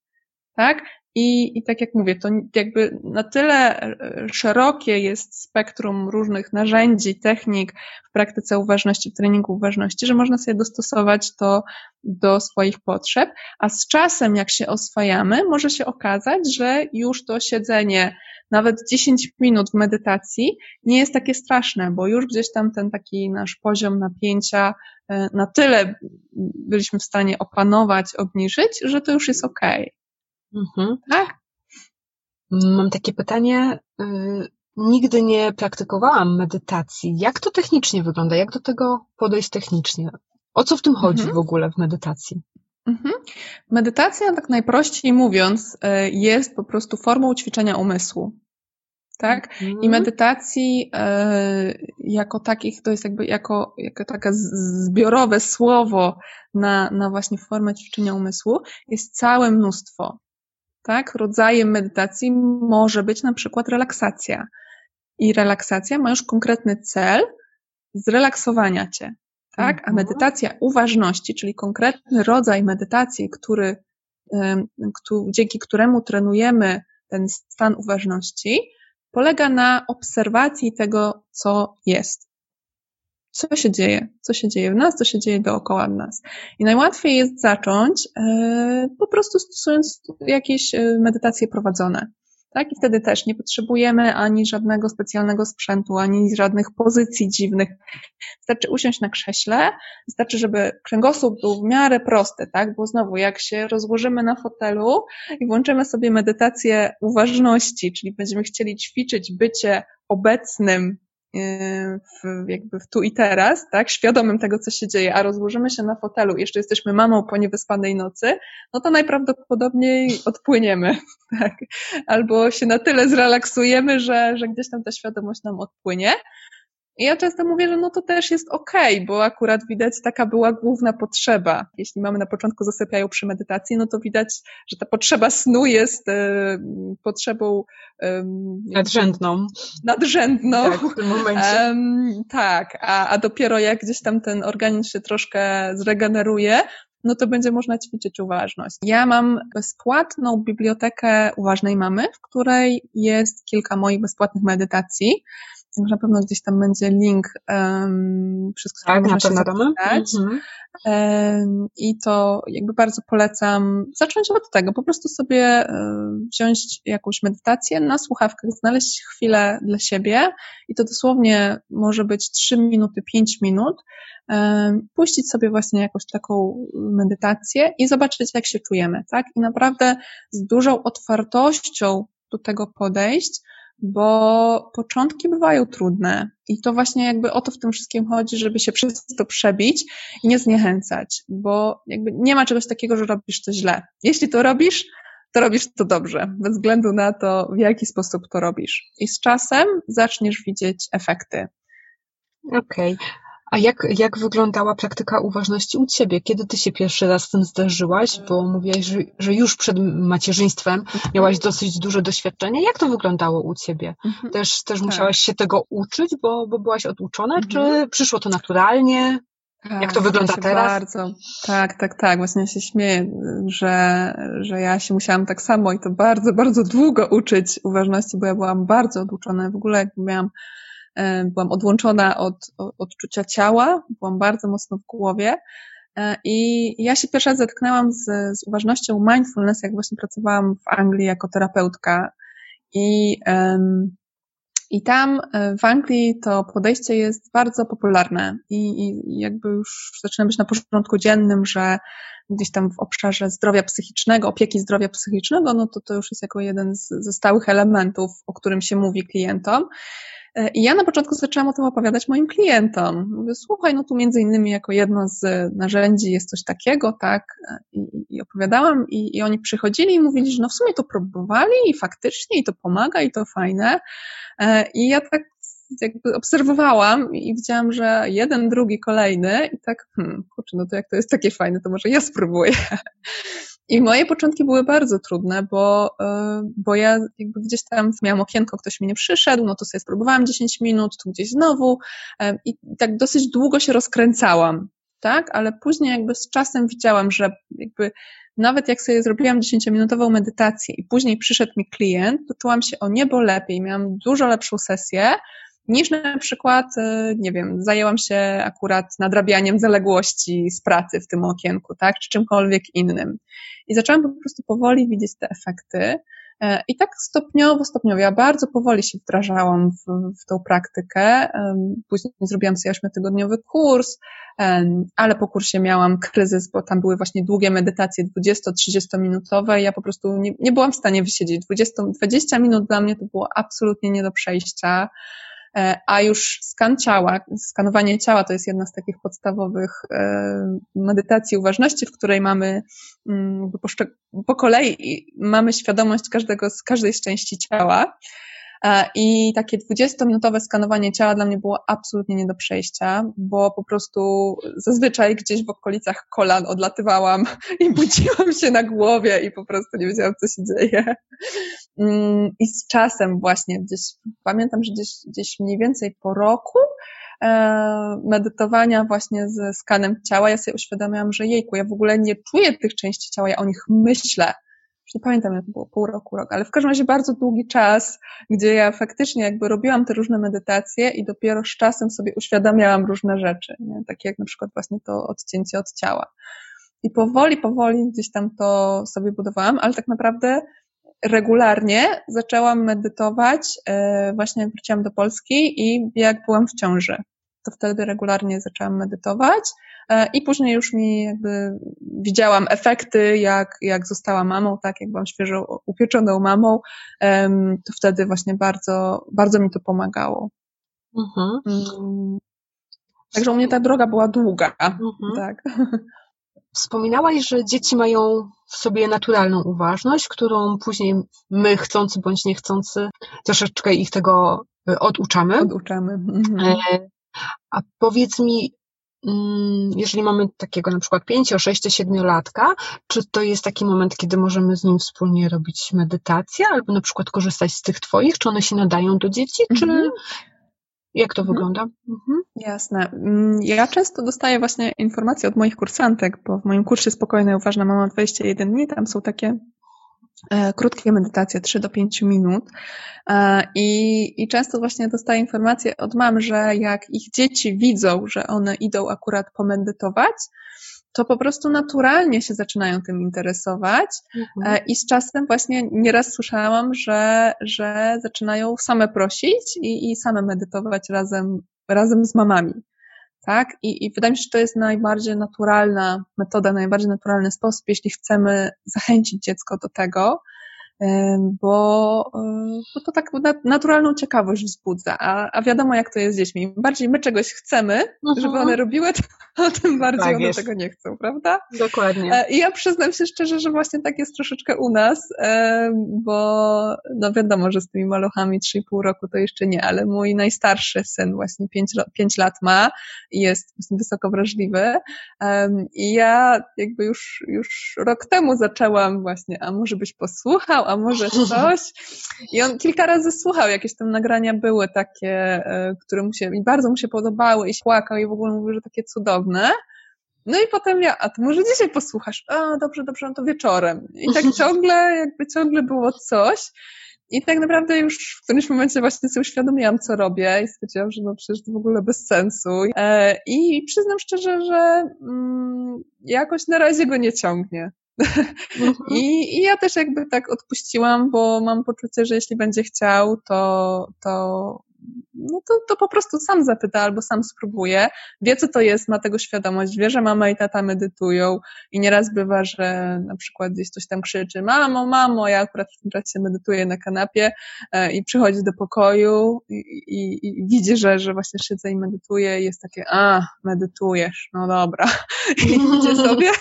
Tak? I, I tak jak mówię, to jakby na tyle e, szerokie jest spektrum różnych narzędzi, technik w praktyce uważności, w treningu uważności, że można sobie dostosować to do swoich potrzeb, a z czasem, jak się oswajamy, może się okazać, że już to siedzenie nawet 10 minut w medytacji nie jest takie straszne, bo już gdzieś tam ten taki nasz poziom napięcia e, na tyle byliśmy w stanie opanować, obniżyć, że to już jest okej. Okay. Mhm. Tak? Mam takie pytanie. Y, nigdy nie praktykowałam medytacji. Jak to technicznie wygląda? Jak do tego podejść technicznie? O co w tym chodzi mhm. w ogóle w medytacji? Mhm. Medytacja, tak najprościej mówiąc, y, jest po prostu formą ćwiczenia umysłu. Tak? Mhm. I medytacji y, jako takich, to jest jakby jako, jako takie zbiorowe słowo na, na właśnie formę ćwiczenia umysłu, jest całe mnóstwo tak? Rodzajem medytacji może być na przykład relaksacja. I relaksacja ma już konkretny cel zrelaksowania cię, tak? A mhm. medytacja uważności, czyli konkretny rodzaj medytacji, który, dzięki któremu trenujemy ten stan uważności, polega na obserwacji tego, co jest. Co się dzieje? Co się dzieje w nas, co się dzieje dookoła nas. I najłatwiej jest zacząć e, po prostu stosując jakieś e, medytacje prowadzone. Tak? I wtedy też nie potrzebujemy ani żadnego specjalnego sprzętu, ani żadnych pozycji dziwnych. Wystarczy usiąść na krześle, wystarczy, żeby kręgosłup był w miarę prosty, tak? Bo znowu, jak się rozłożymy na fotelu i włączymy sobie medytację uważności, czyli będziemy chcieli ćwiczyć bycie obecnym w, jakby w tu i teraz, tak, świadomym tego, co się dzieje, a rozłożymy się na fotelu, jeszcze jesteśmy mamą po niewyspanej nocy, no to najprawdopodobniej odpłyniemy, tak, albo się na tyle zrelaksujemy, że, że gdzieś tam ta świadomość nam odpłynie. I ja często mówię, że no to też jest okej, okay, bo akurat widać taka była główna potrzeba. Jeśli mamy na początku zasypiają przy medytacji, no to widać, że ta potrzeba snu jest e, potrzebą e, nadrzędną. Nadrzędną. Tak, w tym momencie. Tak, a, a dopiero jak gdzieś tam ten organizm się troszkę zregeneruje, no to będzie można ćwiczyć uważność. Ja mam bezpłatną bibliotekę uważnej mamy, w której jest kilka moich bezpłatnych medytacji na pewno gdzieś tam będzie link, um, przez który tak, można się zapisać. Mhm. Um, I to jakby bardzo polecam zacząć od tego, po prostu sobie um, wziąć jakąś medytację na słuchawkach, znaleźć chwilę dla siebie i to dosłownie może być 3 minuty, 5 minut, puścić sobie właśnie jakąś taką medytację i zobaczyć, jak się czujemy, tak? I naprawdę z dużą otwartością do tego podejść, bo początki bywają trudne i to właśnie jakby o to w tym wszystkim chodzi, żeby się przez to przebić i nie zniechęcać, bo jakby nie ma czegoś takiego, że robisz to źle. Jeśli to robisz, to robisz to dobrze, bez względu na to, w jaki sposób to robisz. I z czasem zaczniesz widzieć efekty. Okej. Okay. A jak, jak wyglądała praktyka uważności u Ciebie? Kiedy Ty się pierwszy raz z tym zdarzyłaś? Bo mówiłaś, że, że już przed macierzyństwem miałaś dosyć duże doświadczenie. Jak to wyglądało u Ciebie? Mhm. Też, też tak. musiałaś się tego uczyć, bo, bo byłaś oduczona? Mhm. Czy przyszło to naturalnie? Tak, jak to wygląda teraz? Bardzo. Tak, tak, tak. Właśnie się śmieję, że, że ja się musiałam tak samo i to bardzo, bardzo długo uczyć uważności, bo ja byłam bardzo oduczona. W ogóle jakby miałam byłam odłączona od odczucia ciała, byłam bardzo mocno w głowie. E, I ja się pierwszy raz zetknęłam z, z uważnością mindfulness, jak właśnie pracowałam w Anglii jako terapeutka. I, i tam e, w Anglii to podejście jest bardzo popularne i, i jakby już zaczyna być na porządku dziennym, że gdzieś tam w obszarze zdrowia psychicznego, opieki zdrowia psychicznego, no to to już jest jako jeden z, ze stałych elementów, o którym się mówi klientom. E, I ja na początku zaczęłam o tym opowiadać moim klientom. Mówię, słuchaj, no tu między innymi jako jedno z narzędzi jest coś takiego, tak? E, I, i opowiadałam i, i oni przychodzili i mówili, że no w sumie to próbowali i faktycznie i to pomaga i to fajne. E, I ja tak jakby obserwowałam i widziałam, że jeden, drugi, kolejny i tak, hmm, kurczę, no to jak to jest takie fajne, to może ja spróbuję. I moje początki były bardzo trudne, bo, e, bo ja jakby gdzieś tam miałam okienko, ktoś mi nie przyszedł, no to sobie spróbowałam 10 minut, tu gdzieś znowu e, i tak dosyć długo się rozkręcałam, tak? Ale później jakby z czasem widziałam, że jakby nawet jak sobie zrobiłam 10-minutową medytację i później przyszedł mi klient, to czułam się o niebo lepiej, miałam dużo lepszą sesję, niż na przykład, e, nie wiem, zajęłam się akurat nadrabianiem zaległości z pracy w tym okienku, tak, czy czymkolwiek innym. I zaczęłam po prostu powoli widzieć te efekty. E, I tak stopniowo, stopniowo, ja bardzo powoli się wdrażałam w, w tą praktykę. Później zrobiłam sobie ośmiotygodniowy kurs, ale po kursie miałam kryzys, bo tam były właśnie długie medytacje, 20-30 minutowe i ja po prostu nie, nie byłam w stanie wysiedzieć. 20, 20 minut dla mnie to było absolutnie nie do przejścia. E, a już skan ciała, skanowanie ciała to jest jedna z takich podstawowych e, medytacji uważności, w której mamy mm, po kolei mamy świadomość każdego, z każdej z części ciała. E, I takie 20-minutowe skanowanie ciała dla mnie było absolutnie nie do przejścia, bo po prostu zazwyczaj gdzieś w okolicach kolan odlatywałam i budziłam się na głowie i po prostu nie wiedziałam, co się dzieje. Mm, I z czasem właśnie gdzieś, pamiętam, że gdzieś, gdzieś mniej więcej po roku e, medytowania właśnie ze skanem ciała, ja sobie uświadamiałam, że jejku, ja w ogóle nie czuję tych części ciała, ja o nich myślę już nie pamiętam jak było, pół roku, rok, ale w każdym razie bardzo długi czas, gdzie ja faktycznie jakby robiłam te różne medytacje i dopiero z czasem sobie uświadamiałam różne rzeczy, nie? takie jak na przykład właśnie to odcięcie od ciała. I powoli, powoli gdzieś tam to sobie budowałam, ale tak naprawdę regularnie zaczęłam medytować, e, właśnie wróciłam do Polski i jak byłam w ciąży. To wtedy regularnie zaczęłam medytować E, I później już mi jakby widziałam efekty, jak, jak została mamą, tak, jak byłam świeżo upieczoną mamą, to wtedy właśnie bardzo, bardzo mi to pomagało. Mhm. Mm. Także u mnie ta droga była długa, mhm. tak. Wspominałaś, że dzieci mają w sobie naturalną uważność, którą później my, chcący bądź niechcący, troszeczkę ich tego e, oduczamy. Oduczamy. Mhm. A powiedz mi, Mm, jeżeli mamy takiego na przykład 5, 6, 7 latka, czy to jest taki moment, kiedy możemy z nim wspólnie robić medytację, albo na przykład korzystać z tych twoich, czy one się nadają do dzieci, czy mhm. jak to mhm. wygląda? Mhm. Jasne. Mm, ja często dostaję właśnie informacje od moich kursantek, bo w moim kursie Spokojna i Uważna Mama 21 dni, tam są takie krótkie medytacje, 3 do 5 minut. E, I, I często właśnie dostaję informacje od mam, że jak ich dzieci widzą, że one idą akurat pomedytować, to po prostu naturalnie się zaczynają tym interesować mhm. E, i z czasem właśnie nieraz słyszałam, że, że zaczynają same prosić i, i same medytować razem, razem z mamami tak? I, I wydaje mi się, że to jest najbardziej naturalna metoda, najbardziej naturalny sposób, jeśli chcemy zachęcić dziecko do tego, bo, bo to tak naturalną ciekawość wzbudza, a, a wiadomo jak to jest z dziećmi. Im bardziej my czegoś chcemy, mhm. żeby one robiły, to tym bardziej tak one jest. tego nie chcą, prawda? Dokładnie. E, I ja przyznam się szczerze, że właśnie tak jest troszeczkę u nas, bo no wiadomo, że z tymi maluchami 3,5 roku to jeszcze nie, ale mój najstarszy syn właśnie 5, 5 lat ma i jest wysoko wrażliwy i ja jakby już, już rok temu zaczęłam właśnie, a może byś posłuchał, a może coś. I on kilka razy słuchał, jakieś tam nagrania były takie, e, które mu się, i bardzo mu się podobały i płakał i w ogóle mówił, że takie cudowne. No i potem ja, a to może dzisiaj posłuchasz? A, dobrze, dobrze, no to wieczorem. I tak ciągle, jakby ciągle było coś. I tak naprawdę już w którymś momencie właśnie sobie uświadomiłam, co robię i stwierdziłam, że no przecież to w ogóle bez sensu. E, I przyznam szczerze, że mm, jakoś na razie go nie ciągnie. Mhm. I, I ja też jakby tak odpuściłam, bo mam poczucie, że jeśli będzie chciał, to, to no to, to po prostu sam zapyta albo sam spróbuje. Wie, co to jest, ma tego świadomość, wie, że mama i tata medytują i nieraz bywa, że na przykład gdzieś coś tam krzyczy, mamo, mamo, ja akurat w tym czasie medytuję na kanapie e, i przychodzi do pokoju i, i, i widzi, że, że właśnie siedzę i medytuję i jest takie, a, medytujesz, no dobra. I idzie sobie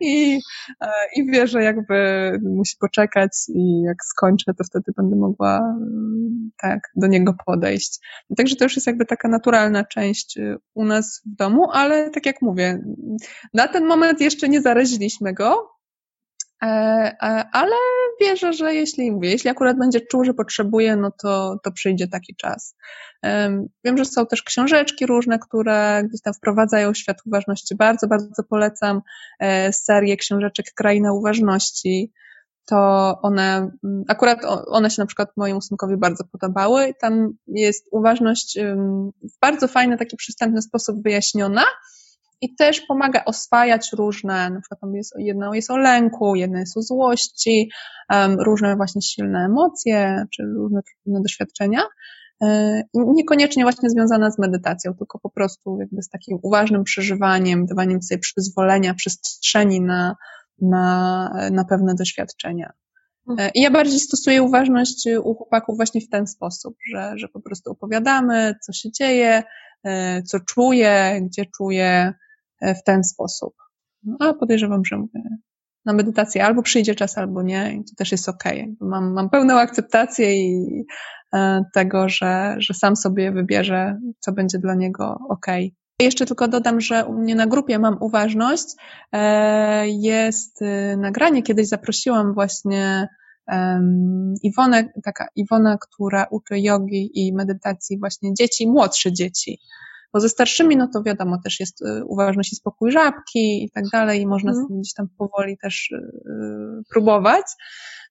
i, e, i wie, że jakby musi poczekać i jak skończę, to wtedy będę mogła mm, tak do niego podejść. Także to już jest jakby taka naturalna część y, u nas w domu, ale tak jak mówię, na ten moment jeszcze nie zaraziliśmy go, e, e, ale wierzę, że jeśli mówię, jeśli akurat będzie czuł, że potrzebuje, no to, to przyjdzie taki czas. Wiem, że są też książeczki różne, które gdzieś tam wprowadzają świat uważności. Bardzo, bardzo polecam e, serię książeczek Kraina Uważności to one, mm, akurat one się na przykład mojemu synkowi bardzo podobały. Tam jest uważność w bardzo fajny, taki przystępny sposób wyjaśniona i też pomaga oswajać różne, na przykład tam jest, jedno jest o lęku, jedno jest o złości, różne właśnie silne emocje, czy różne trudne doświadczenia. E, niekoniecznie właśnie związane z medytacją, tylko po prostu jakby z takim uważnym przeżywaniem, dawaniem sobie przyzwolenia, przestrzeni na, na, na pewne doświadczenia. Mhm. E, I ja bardziej stosuję uważność u chłopaków właśnie w ten sposób, że, że po prostu opowiadamy, co się dzieje, e, co czuję, gdzie czuję e, w ten sposób. No, a podejrzewam, że mówię, na medytację albo przyjdzie czas, albo nie, i to też jest okej. Okay. Mam, mam pełną akceptację i, tego, że, że sam sobie wybierze, co będzie dla niego ok. Jeszcze tylko dodam, że u mnie na grupie mam uważność. Jest y, nagranie, kiedyś zaprosiłam właśnie Iwonę, taka Iwona, która uczy jogi i medytacji właśnie dzieci, młodsze dzieci. Bo ze starszymi, no to wiadomo, też jest y, uważność i spokój żabki i tak dalej, i można mm. gdzieś tam powoli też y, próbować,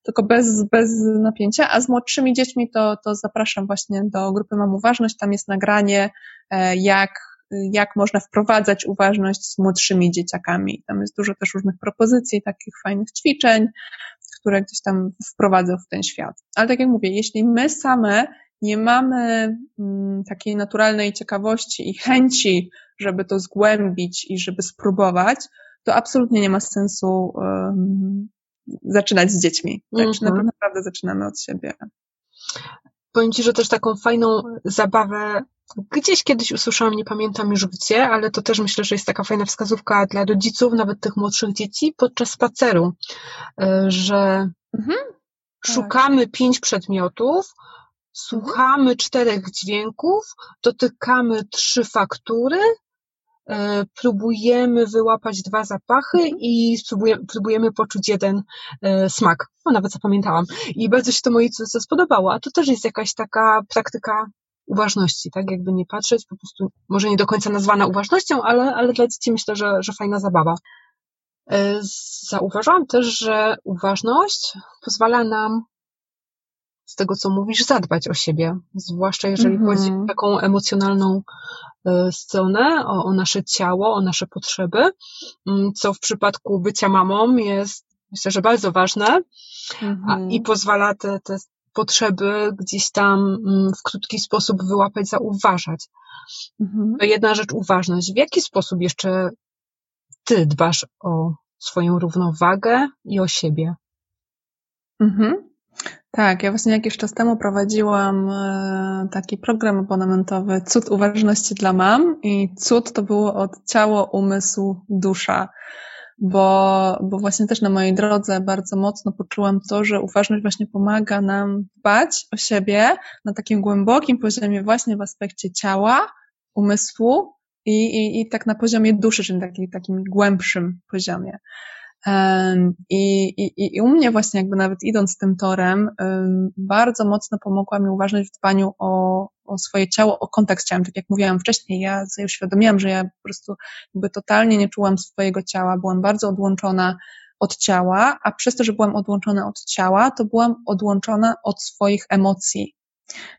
tylko bez, bez napięcia. A z młodszymi dziećmi to, to zapraszam właśnie do grupy Mam Uważność. Tam jest nagranie, e, jak jak można wprowadzać uważność z młodszymi dzieciakami. Tam jest dużo też różnych propozycji, takich fajnych ćwiczeń, które gdzieś tam wprowadzą w ten świat. Ale tak jak mówię, jeśli my same nie mamy mm, takiej naturalnej ciekawości i chęci, żeby to zgłębić i żeby spróbować, to absolutnie nie ma sensu um, zaczynać z dziećmi. Tak, mm -hmm. naprawdę zaczynamy od siebie. Powiem Ci, że też taką fajną zabawę gdzieś kiedyś usłyszałam, nie pamiętam już gdzie, ale to też myślę, że jest taka fajna wskazówka dla rodziców, nawet tych młodszych dzieci, podczas spaceru, e, że mhm. szukamy tak. pięć przedmiotów, słuchamy mhm. czterech dźwięków, dotykamy trzy faktury, próbujemy wyłapać dwa zapachy mhm. i spróbujemy, próbujemy poczuć jeden e, smak. No, nawet zapamiętałam. I bardzo się to mojej córce spodobało. A to też jest jakaś taka praktyka uważności, tak? Jakby nie patrzeć, po prostu może nie do końca nazwana uważnością, ale, ale dla dzieci myślę, że, że fajna zabawa. E, zauważyłam też, że uważność pozwala nam z tego, co mówisz, zadbać o siebie, zwłaszcza jeżeli mm -hmm. chodzi o taką emocjonalną e, stronę, o, o nasze ciało, o nasze potrzeby, mm, co w przypadku bycia mamą jest, myślę, że bardzo ważne mm -hmm. i pozwala te, te potrzeby gdzieś tam mm, w krótki sposób wyłapać, zauważać. Mhm. To jedna rzecz, uważność. W jaki sposób jeszcze ty dbasz o swoją równowagę i o siebie? Mhm. Tak, ja właśnie jakiś czas temu prowadziłam e, taki program abonamentowy Cud Uważności dla Mam i cud to było od ciało, umysł, dusza bo, bo właśnie też na mojej drodze bardzo mocno poczułam to, że uważność właśnie pomaga nam dbać o siebie na takim głębokim poziomie właśnie w aspekcie ciała, umysłu i, i, i tak na poziomie duszy, czyli takim, takim głębszym poziomie. I, i, I u mnie właśnie jakby nawet idąc tym torem, bardzo mocno pomogła mi uważność w dbaniu o, o swoje ciało, o kontakt z ciałem. Tak jak mówiłam wcześniej, ja sobie uświadomiłam, że ja po prostu jakby totalnie nie czułam swojego ciała, byłam bardzo odłączona od ciała, a przez to, że byłam odłączona od ciała, to byłam odłączona od swoich emocji.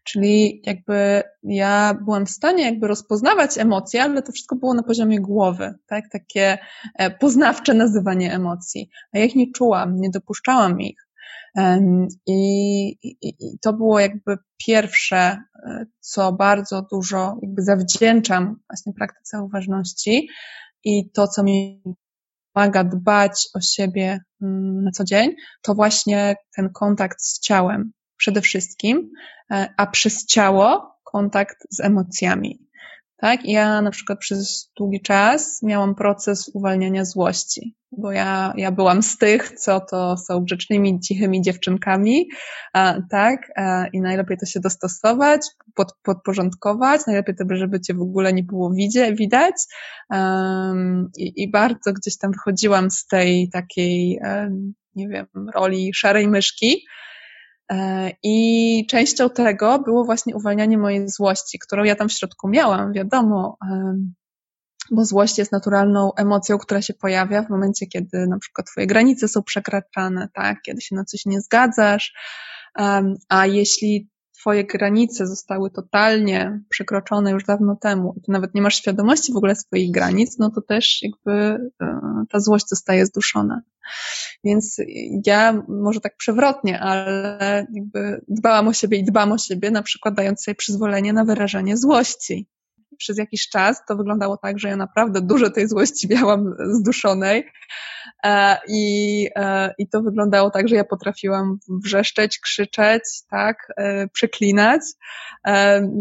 Czyli jakby ja byłam w stanie jakby rozpoznawać emocje, ale to wszystko było na poziomie głowy, tak? Takie e, poznawcze nazywanie emocji. A ja ich nie czułam, nie dopuszczałam ich. I, i, I, to było jakby pierwsze, e, co bardzo dużo jakby zawdzięczam właśnie praktyce uważności i to, co mi pomaga dbać o siebie mm, na co dzień, to właśnie ten kontakt z ciałem przede wszystkim, e, a przez ciało kontakt z emocjami. Tak? Ja na przykład przez długi czas miałam proces uwalniania złości, bo ja, ja byłam z tych, co to są grzecznymi, cichymi dziewczynkami, a, tak? A, I najlepiej to się dostosować, pod, podporządkować, najlepiej to, żeby cię w ogóle nie było widzie, widać. Um, i, I bardzo gdzieś tam wychodziłam z tej takiej, um, nie wiem, roli szarej myszki, I częścią tego było właśnie uwalnianie mojej złości, którą ja tam w środku miałam, wiadomo, bo złość jest naturalną emocją, która się pojawia w momencie, kiedy na przykład twoje granice są przekraczane, tak, kiedy się na coś nie zgadzasz, a jeśli twoje granice zostały totalnie przekroczone już dawno temu i ty nawet nie masz świadomości w ogóle swoich granic, no to też jakby e, ta złość zostaje zduszona. Więc ja może tak przewrotnie, ale jakby dbałam o siebie i dbam o siebie, na przykład dając sobie przyzwolenie na wyrażenie złości. Przez jakiś czas to wyglądało tak, że ja naprawdę dużo tej złości miałam zduszonej, E, I, e, I to wyglądało tak, że ja potrafiłam wrzeszczeć, krzyczeć, tak, e, przeklinać.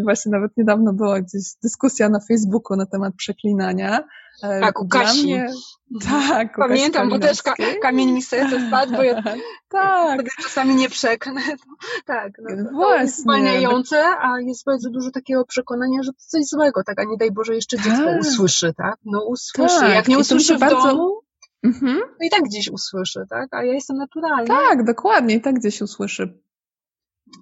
Właśnie nawet niedawno była gdzieś dyskusja na Facebooku na temat przeklinania. E, tak, u Kasi. Mnie, tak, u Pamiętam, bo też ka kamień mi serce spadł, bo ja tak. czasami nie przeknę. tak, no, Właśnie. jest zwalniające, a jest bardzo dużo takiego przekonania, że to coś złego, tak, a nie daj Boże jeszcze dziecko tak. usłyszy, tak? No usłyszy. Tak. Jak nie usłyszy w bardzo... domu, Mhm. No i tak gdzieś usłyszy, tak? A ja jestem naturalna. Tak, dokładnie, i tak gdzieś usłyszy.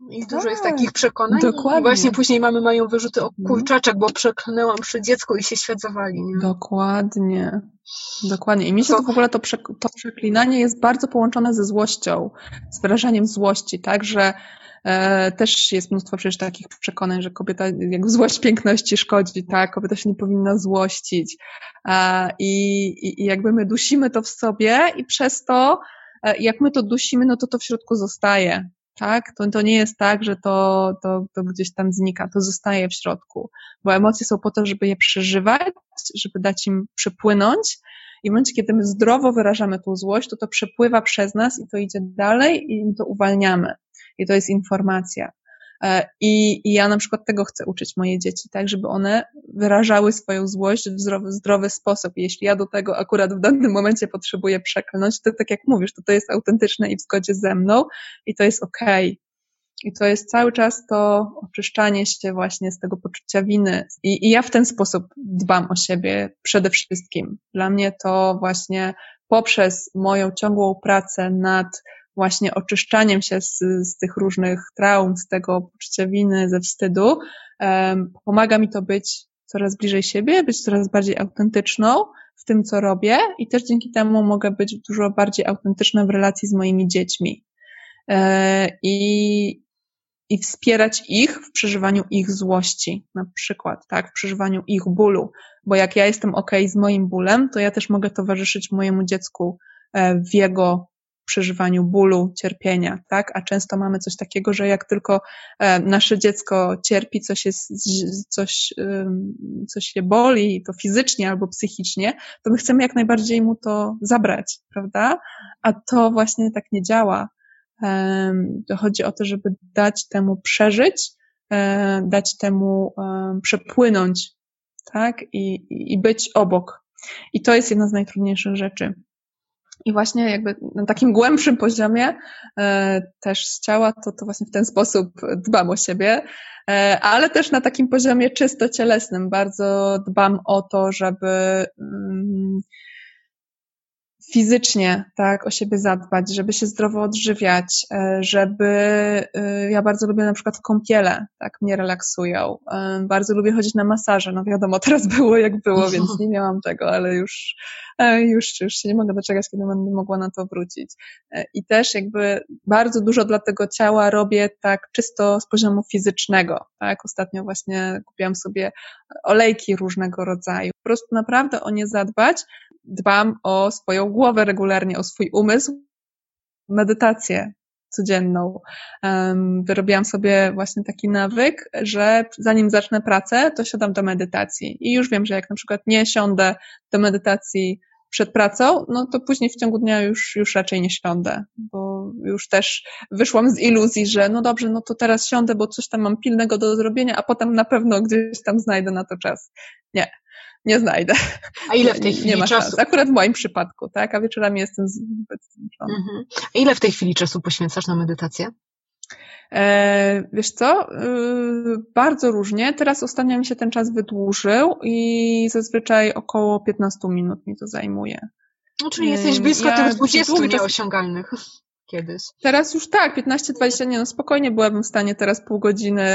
I tak, dużo jest takich przekonań. Dokładnie. I właśnie później mamy mają wyrzuty o mhm. kurczaczek, bo przeklnęłam przy dziecku i się świat zawali. Nie? Dokładnie. Dokładnie. I mi się to w ogóle to, to przeklinanie jest bardzo połączone ze złością, z wyrażaniem złości, tak, że E, też jest mnóstwo przecież takich przekonań, że kobieta, jak złość piękności szkodzi, tak? Kobieta się nie powinna złościć. I, i, i jakby my dusimy to w sobie i przez to, e, jak my to dusimy, no to to w środku zostaje, tak? To, to nie jest tak, że to, to, to gdzieś tam znika, to zostaje w środku, bo emocje są po to, żeby je przeżywać, żeby dać im przepłynąć i w momencie, kiedy my zdrowo wyrażamy tą złość, to to przepływa przez nas i to idzie dalej i to uwalniamy i to jest informacja. E, I, I, ja na przykład tego chcę uczyć moje dzieci, tak, żeby one wyrażały swoją złość w zdrowy, zdrowy sposób. Jeśli ja do tego akurat w danym momencie potrzebuję przekląć, to tak jak mówisz, to to jest autentyczne i w zgodzie ze mną i to jest okej. Okay. I to jest cały czas to oczyszczanie się właśnie z tego poczucia winy. I, I ja w ten sposób dbam o siebie przede wszystkim. Dla mnie to właśnie poprzez moją ciągłą pracę nad właśnie oczyszczaniem się z, z tych różnych traum, z tego poczucia winy, ze wstydu, um, pomaga mi to być coraz bliżej siebie, być coraz bardziej autentyczną w tym, co robię i też dzięki temu mogę być dużo bardziej autentyczna w relacji z moimi dziećmi. E, I, i wspierać ich w przeżywaniu ich złości, na przykład, tak, w przeżywaniu ich bólu, bo jak ja jestem ok z moim bólem, to ja też mogę towarzyszyć mojemu dziecku e, w jego przeżywaniu bólu, cierpienia, tak? A często mamy coś takiego, że jak tylko e, nasze dziecko cierpi, coś jest, coś, coś się boli, to fizycznie albo psychicznie, to my chcemy jak najbardziej mu to zabrać, prawda? A to właśnie tak nie działa. To chodzi o to, żeby dać temu przeżyć, e, dać temu przepłynąć, tak? I, i być obok. I to jest jedna z najtrudniejszych rzeczy. I właśnie jakby na takim głębszym poziomie e, też z ciała, to, to właśnie w ten sposób dbam o siebie, e, ale też na takim poziomie czysto cielesnym. Bardzo dbam o to, żeby mm, fizycznie, tak, o siebie zadbać, żeby się zdrowo odżywiać, e, żeby, e, ja bardzo lubię na przykład kąpiele, tak, mnie relaksują. E, bardzo lubię chodzić na masaże, no wiadomo, teraz było jak było, więc nie miałam tego, ale już, już, już się nie mogę doczekać, kiedy będę mogła na to wrócić. I też jakby bardzo dużo dla tego ciała robię tak czysto z poziomu fizycznego, tak, ostatnio właśnie kupiłam sobie olejki różnego rodzaju. Po prostu naprawdę o nie zadbać, dbam o swoją głowę regularnie, o swój umysł, medytację codzienną. Wyrobiłam sobie właśnie taki nawyk, że zanim zacznę pracę, to siadam do medytacji. I już wiem, że jak na przykład nie siądę do medytacji przed pracą, no to później w ciągu dnia już, już raczej nie siądę, bo już też wyszłam z iluzji, że no dobrze, no to teraz siądę, bo coś tam mam pilnego do zrobienia, a potem na pewno gdzieś tam znajdę na to czas. Nie nie znajdę. A ile w tej chwili nie ma czasu? Szans. Akurat w moim przypadku, tak? A wieczorami jestem z mhm. A ile w tej chwili czasu poświęcasz na medytację? E, wiesz co? E, bardzo różnie. Teraz ostatnio mi się ten czas wydłużył i zazwyczaj około 15 minut mi to zajmuje. No, czyli jesteś blisko ja tych 20 nieosiągalnych kiedyś. Teraz już tak, 15-20, nie no spokojnie byłabym w stanie teraz pół godziny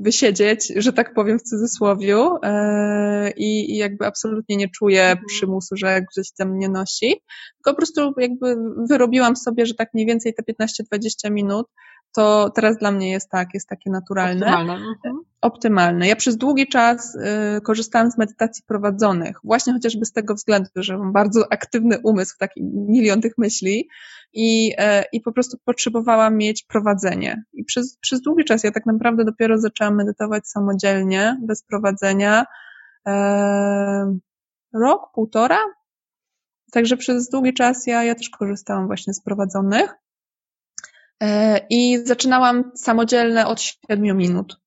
wysiedzieć, że tak powiem w cudzysłowiu yy, i, jakby absolutnie nie czuję mhm. przymusu, że gdzieś tam mnie nosi, tylko po prostu jakby wyrobiłam sobie, że tak mniej więcej te 15-20 minut to teraz dla mnie jest tak, jest takie naturalne. Optymalne. Mhm. Optymalne. Ja przez długi czas y, korzystałam z medytacji prowadzonych, właśnie chociażby z tego względu, że mam bardzo aktywny umysł, taki milion tych myśli i, y, i po prostu potrzebowałam mieć prowadzenie. I przez, przez długi czas ja tak naprawdę dopiero zaczęłam medytować samodzielnie, bez prowadzenia. Y, rok, półtora. Także przez długi czas ja, ja też korzystałam właśnie z prowadzonych. E, I zaczynałam samodzielne od 7 minut.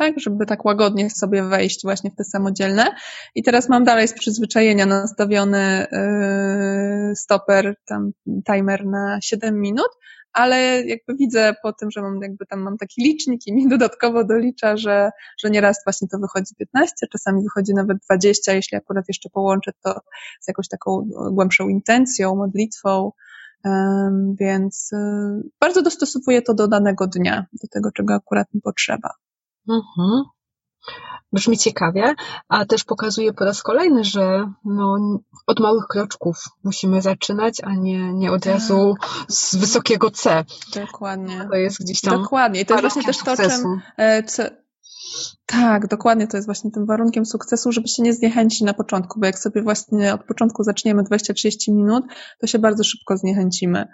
Tak, żeby tak łagodnie sobie wejść właśnie w te samodzielne. I teraz mam dalej z przyzwyczajenia nastawiony yy, stoper, tam timer na 7 minut, ale jakby widzę po tym, że mam jakby tam mam taki licznik i mi dodatkowo dolicza, że, że nieraz właśnie to wychodzi 15, czasami wychodzi nawet 20, jeśli akurat jeszcze połączę to z jakąś taką głębszą intencją, modlitwą, więc y, bardzo dostosowuję to do danego dnia, do tego, czego akurat mi potrzeba. Mhm. Brzmi ciekawie, a też pokazuje po raz kolejny, że no, od małych kroczków musimy zaczynać, a nie, nie od razu tak. z wysokiego C. Dokładnie. To jest gdzieś tam. Dokładnie. I to jest właśnie też to, czym. E, co, tak, dokładnie to jest właśnie tym warunkiem sukcesu, żeby się nie zniechęcić na początku, bo jak sobie właśnie od początku zaczniemy 20-30 minut, to się bardzo szybko zniechęcimy.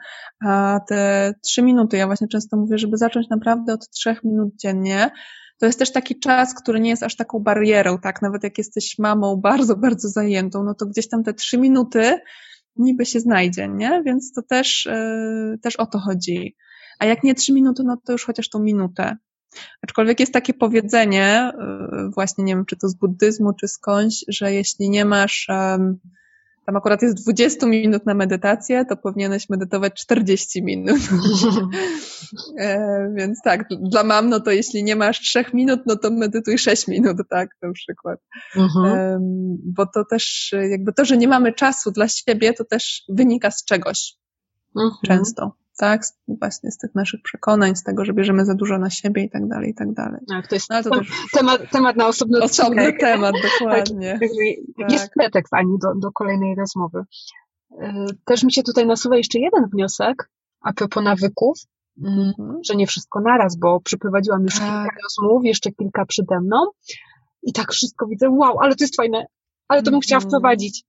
A te 3 minuty, ja właśnie często mówię, żeby zacząć naprawdę od 3 minut dziennie, to jest też taki czas, który nie jest aż taką barierą, tak? Nawet jak jesteś mamą bardzo, bardzo zajętą, no to gdzieś tam te trzy minuty niby się znajdzie, nie? Więc to też, yy, też o to chodzi. A jak nie trzy minuty, no to już chociaż tą minutę. Aczkolwiek jest takie powiedzenie, yy, właśnie nie wiem, czy to z buddyzmu, czy skądś, że jeśli nie masz yy, tam akurat jest 20 minut na medytację, to powinieneś medytować 40 minut. e, więc tak, dla mam, no to jeśli nie masz 3 minut, no to medytuj 6 minut, tak, na przykład. Mhm. E, bo to też, jakby to, że nie mamy czasu dla siebie, to też wynika z czegoś. Mhm. Często tak? Właśnie z tych naszych przekonań, z tego, że bierzemy za dużo na siebie i tak dalej, i tak dalej. Tak, to jest no, to też temat, temat na osobny Osobny temat, dokładnie. tak, tak. Jest pretekst, Ani, do, do kolejnej rozmowy. E, też mi się tutaj nasuwa jeszcze jeden wniosek a propos nawyków, mhm. że nie wszystko naraz, bo przyprowadziłam już tak. kilka rozmów, jeszcze kilka przede mną i tak wszystko widzę, wow, ale to jest fajne, ale to bym chciała mhm. wprowadzić.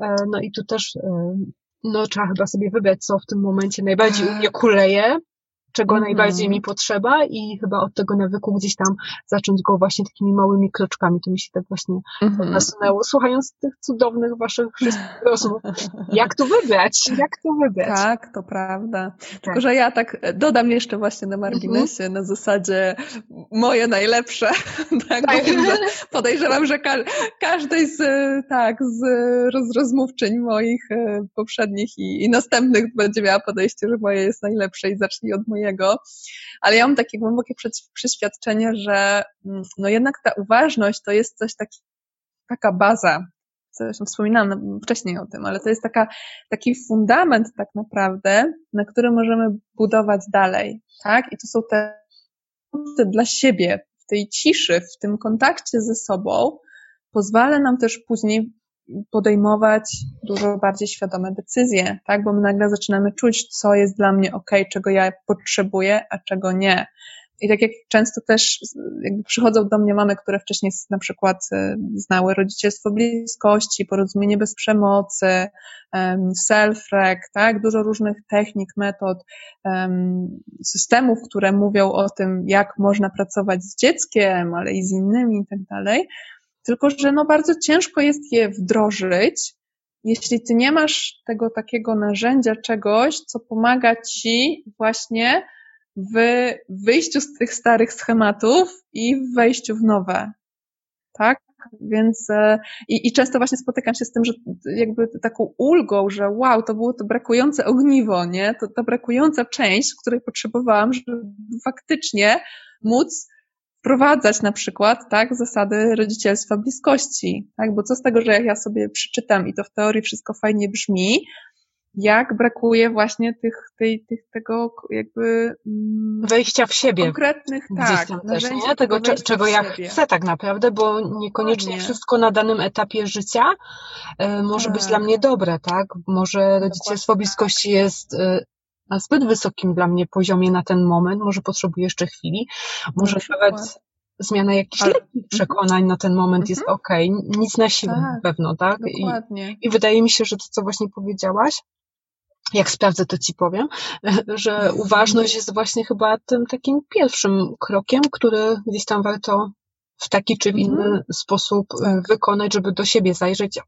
E, no i tu też e, no trzeba chyba sobie wybrać, co w tym momencie najbardziej u mnie kuleje, czego mm. najbardziej mi potrzeba i chyba od tego nawyku gdzieś tam zacząć go właśnie takimi małymi kroczkami. To mi się tak właśnie mm -hmm. nasunęło, słuchając tych cudownych waszych wszystkich rozmów. Jak to wybrać? Jak to wybrać? Tak, to prawda. Tak. Tylko, że ja tak dodam jeszcze właśnie na marginesie, mm -hmm. na zasadzie moje najlepsze. tak, tak. podejrzewam, że ka każdej z, tak, z roz rozmówczyń moich e, poprzednich i, i następnych będzie miała podejście, że moje jest najlepsze i zacznij od mojego mojego, ale ja mam takie głębokie przeświadczenie, że mm, no jednak ta uważność to jest coś taki, taka baza, zresztą wspominałam wcześniej o tym, ale to jest taka, taki fundament tak naprawdę, na którym możemy budować dalej, tak? I to są te dla siebie, w tej ciszy, w tym kontakcie ze sobą, pozwala nam też później podejmować dużo bardziej świadome decyzje, tak? Bo my nagle zaczynamy czuć, co jest dla mnie ok, czego ja potrzebuję, a czego nie. I tak jak często też jakby przychodzą do mnie mamy, które wcześniej na przykład e, znały rodzicielstwo bliskości, porozumienie bez przemocy, self-rec, tak? Dużo różnych technik, metod, systemów, które mówią o tym, jak można pracować z dzieckiem, ale i z innymi i tak dalej. Tylko, że no bardzo ciężko jest je wdrożyć, jeśli ty nie masz tego takiego narzędzia, czegoś, co pomaga ci właśnie w wyjściu z tych starych schematów i w wejściu w nowe. Tak? Więc e, i, i często właśnie spotykam się z tym, że jakby taką ulgą, że wow, to było to brakujące ogniwo, nie? To, to brakująca część, której potrzebowałam, żeby faktycznie móc wprowadzać na przykład, tak, zasady rodzicielstwa bliskości, tak, bo co z tego, że jak ja sobie przeczytam i to w teorii wszystko fajnie brzmi, jak brakuje właśnie tych, tej, tych tego jakby mm, wejścia w siebie. Konkretnych, tak, też, nie? Tego, czego ja chcę tak naprawdę, bo niekoniecznie wszystko na danym etapie życia y, może tak. być dla mnie dobre, tak? Może rodzicielstwo bliskości tak. jest y, na zbyt wysokim dla mnie poziomie na ten moment, może potrzebuję jeszcze chwili, może na nawet zmiana jakichś Ale... lekkich przekonań na ten moment jest mhm. ok, nic na siłę tak, na pewno, tak? I, I wydaje mi się, że to, co właśnie powiedziałaś, jak sprawdzę, to ci powiem, że mhm. uważność jest właśnie chyba tym takim pierwszym krokiem, który gdzieś tam warto w taki czy w inny mhm. sposób e, tak. wykonać, żeby do siebie zajrzeć,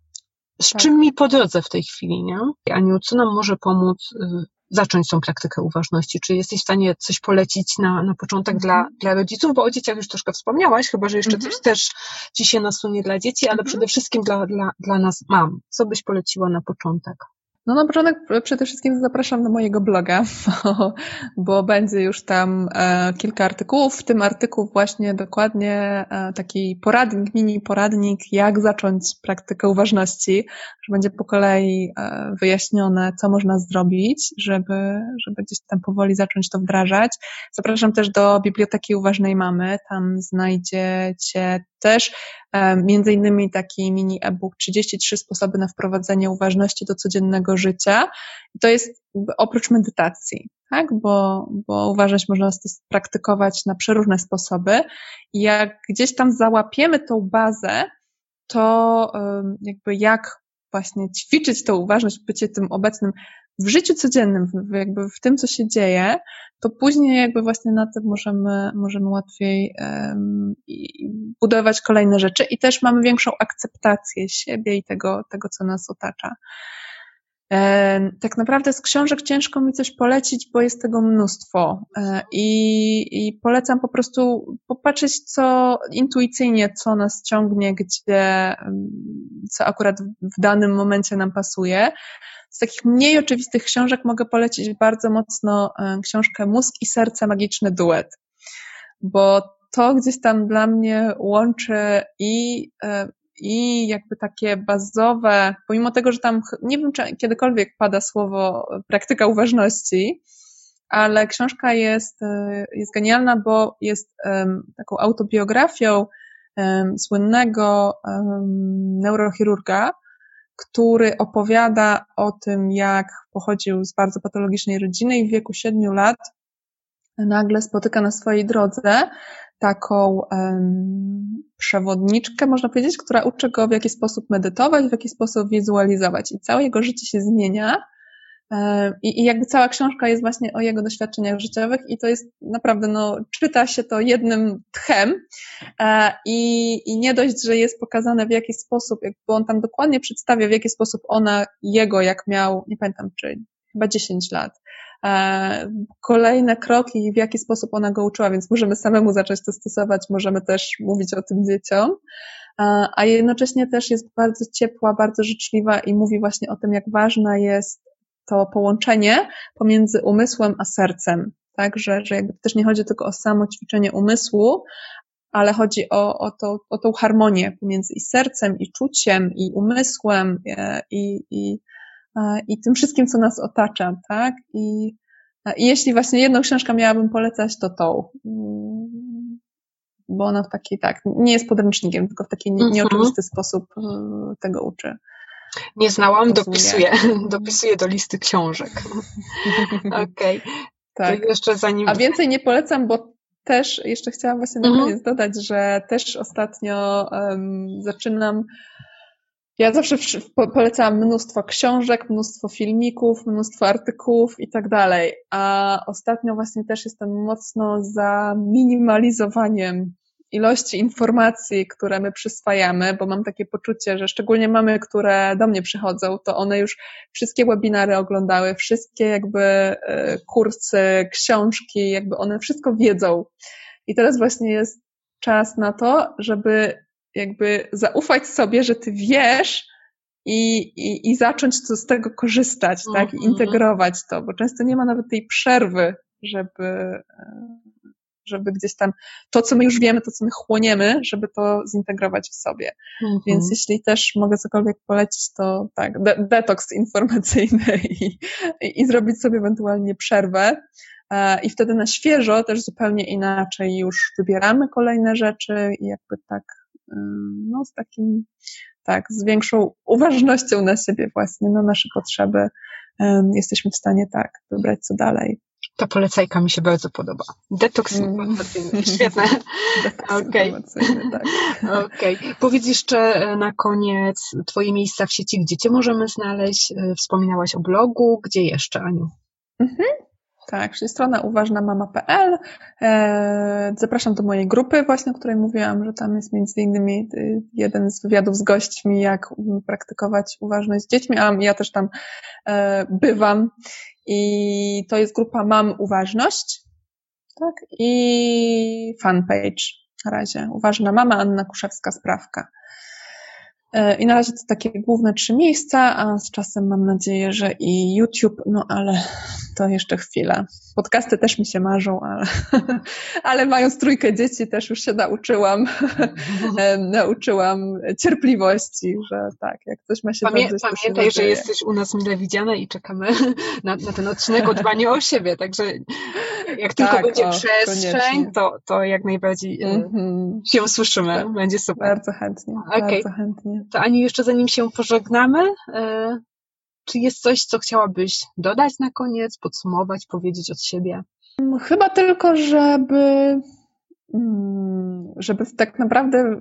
z tak. czym mi po drodze w tej chwili, nie? Aniu, co nam może pomóc y, zacząć tą praktykę uważności? Czy jesteś w stanie coś polecić na, na początek dla, mhm. dla rodziców? Bo o dzieciach już troszkę wspomniałaś, chyba że jeszcze mhm. coś też ci się nasunie dla dzieci, ale mhm. przede wszystkim dla, dla, dla nas mam. Co byś poleciła na początek? No na początek przede wszystkim zapraszam na mojego bloga, bo, bo będzie już tam e, kilka artykułów, w tym artykuł właśnie dokładnie e, taki poradnik, mini poradnik, jak zacząć praktykę uważności, że będzie po kolei e, wyjaśnione, co można zrobić, żeby, żeby gdzieś tam powoli zacząć to wdrażać. Zapraszam też do Biblioteki Uważnej Mamy, tam znajdziecie też e, między innymi taki mini e-book 33 sposoby na wprowadzenie uważności do codziennego życia. To jest oprócz medytacji, tak? Bo, bo uważność można praktykować na przeróżne sposoby. I jak gdzieś tam załapiemy tą bazę, to jakby jak właśnie ćwiczyć tą uważność, bycie tym obecnym w życiu codziennym, w, jakby w tym, co się dzieje, to później jakby właśnie na tym możemy, możemy łatwiej um, budować kolejne rzeczy i też mamy większą akceptację siebie i tego, tego co nas otacza. Tak naprawdę z książek ciężko mi coś polecić, bo jest tego mnóstwo e, i, i polecam po prostu popatrzeć, co intuicyjnie, co nas ciągnie, gdzie, co akurat w danym momencie nam pasuje. Z takich mniej oczywistych książek mogę polecić bardzo mocno e, książkę Mózg i serce magiczny duet, bo to gdzieś tam dla mnie łączy i e, i jakby takie bazowe, pomimo tego, że tam nie wiem, czy kiedykolwiek pada słowo praktyka uważności, ale książka jest, e, jest genialna, bo jest um, taką autobiografią um, słynnego um, neurochirurga, który opowiada o tym, jak pochodził z bardzo patologicznej rodziny i w wieku siedmiu lat nagle spotyka na swojej drodze taką um, przewodniczkę, można powiedzieć, która uczy go w jaki sposób medytować, w jaki sposób wizualizować. I całe jego życie się zmienia. I, I jakby cała książka jest właśnie o jego doświadczeniach życiowych i to jest naprawdę, no, czyta się to jednym tchem e, i, i nie dość, że jest pokazane w jaki sposób, jakby on tam dokładnie przedstawia w jaki sposób ona, jego, jak miał, nie pamiętam, czy chyba 10 lat, kolejne kroki, w jaki sposób ona go uczyła, więc możemy samemu zacząć to stosować, możemy też mówić o tym dzieciom, e, a jednocześnie też jest bardzo ciepła, bardzo życzliwa i mówi właśnie o tym, jak ważne jest to połączenie pomiędzy umysłem a sercem. Tak, że, że jakby też nie chodzi tylko o samo ćwiczenie umysłu, ale chodzi o, o, to, o tą harmonię pomiędzy i sercem, i czuciem, i umysłem, e, i, i, i tym wszystkim, co nas otacza, tak? I, i jeśli właśnie jedną książkę miałabym polecać, to tą. Mm, bo ona w taki, tak, nie jest podręcznikiem, tylko w taki mhm. nieoczywisty sposób e, tego uczy. Nie znałam, dopisuję. dopisuję do listy książek. Okej. Okay. Tak. Jeszcze zanim... A więcej nie polecam, bo też jeszcze chciałam właśnie na mhm. koniec dodać, że też ostatnio um, zaczynam ja zawsze polecałam mnóstwo książek, mnóstwo filmików, mnóstwo artykułów i tak dalej, a ostatnio właśnie też jestem mocno za minimalizowaniem ilości informacji, które my przyswajamy, bo mam takie poczucie, że szczególnie mamy, które do mnie przychodzą, to one już wszystkie webinary oglądały, wszystkie jakby e, kursy, książki, jakby one wszystko wiedzą. I teraz właśnie jest czas na to, żeby jakby zaufać sobie, że ty wiesz i, i, i zacząć to z tego korzystać, mm -hmm. tak, i mhm. integrować to, bo często nie ma nawet tej przerwy, żeby, e, żeby gdzieś tam to, co my już wiemy, to, co my chłoniemy, żeby to zintegrować w sobie. Mm -hmm. Więc jeśli też mogę cokolwiek polecić, to tak, de detoks informacyjny i, i, i zrobić sobie ewentualnie przerwę. E, I wtedy na świeżo też zupełnie inaczej już wybieramy kolejne rzeczy i jakby tak no, z takim, tak, z większą uważnością na siebie właśnie, na nasze potrzeby, jesteśmy w stanie tak wybrać co dalej. Ta polecajka mi się bardzo podoba. Detoks mm. informacyjny. Świetne. Okej. Okay. Tak. Okay. Powiedz jeszcze e, na koniec Twoje miejsca w sieci, gdzie Cię możemy znaleźć. E, wspominałaś o blogu. Gdzie jeszcze, Aniu? Mhm. Tak, czyli strona uważnamama.pl. E, zapraszam do mojej grupy właśnie, o której mówiłam, że tam jest między innymi y, jeden z wywiadów z gośćmi, jak praktykować uważność z dziećmi, a ja też tam e, bywam i to jest grupa Mam Uważność, tak, i fanpage na razie. Uważna mama Anna Kuszewska-Sprawka. E, I na razie to takie główne trzy miejsca, a z czasem mam nadzieję, że i YouTube, no ale to jeszcze chwila. Podcasty też mi się marzą, ale, ale mając trójkę dzieci też już się nauczyłam, e, nauczyłam cierpliwości, że tak, jak coś ma się Pamię zdarzyć, Pamiętaj, że jesteś u nas mile widziana i czekamy na, na ten odcinek o dbaniu o siebie, także jak tylko tak, będzie o, przestrzeń, to, to jak najbardziej mm -hmm. się usłyszymy, będzie super. Bardzo chętnie, okay. bardzo chętnie. To Ani, jeszcze zanim się pożegnamy, e, czy jest coś, co chciałabyś dodać na koniec, podsumować, powiedzieć od siebie? Chyba tylko, żeby mm, żeby tak naprawdę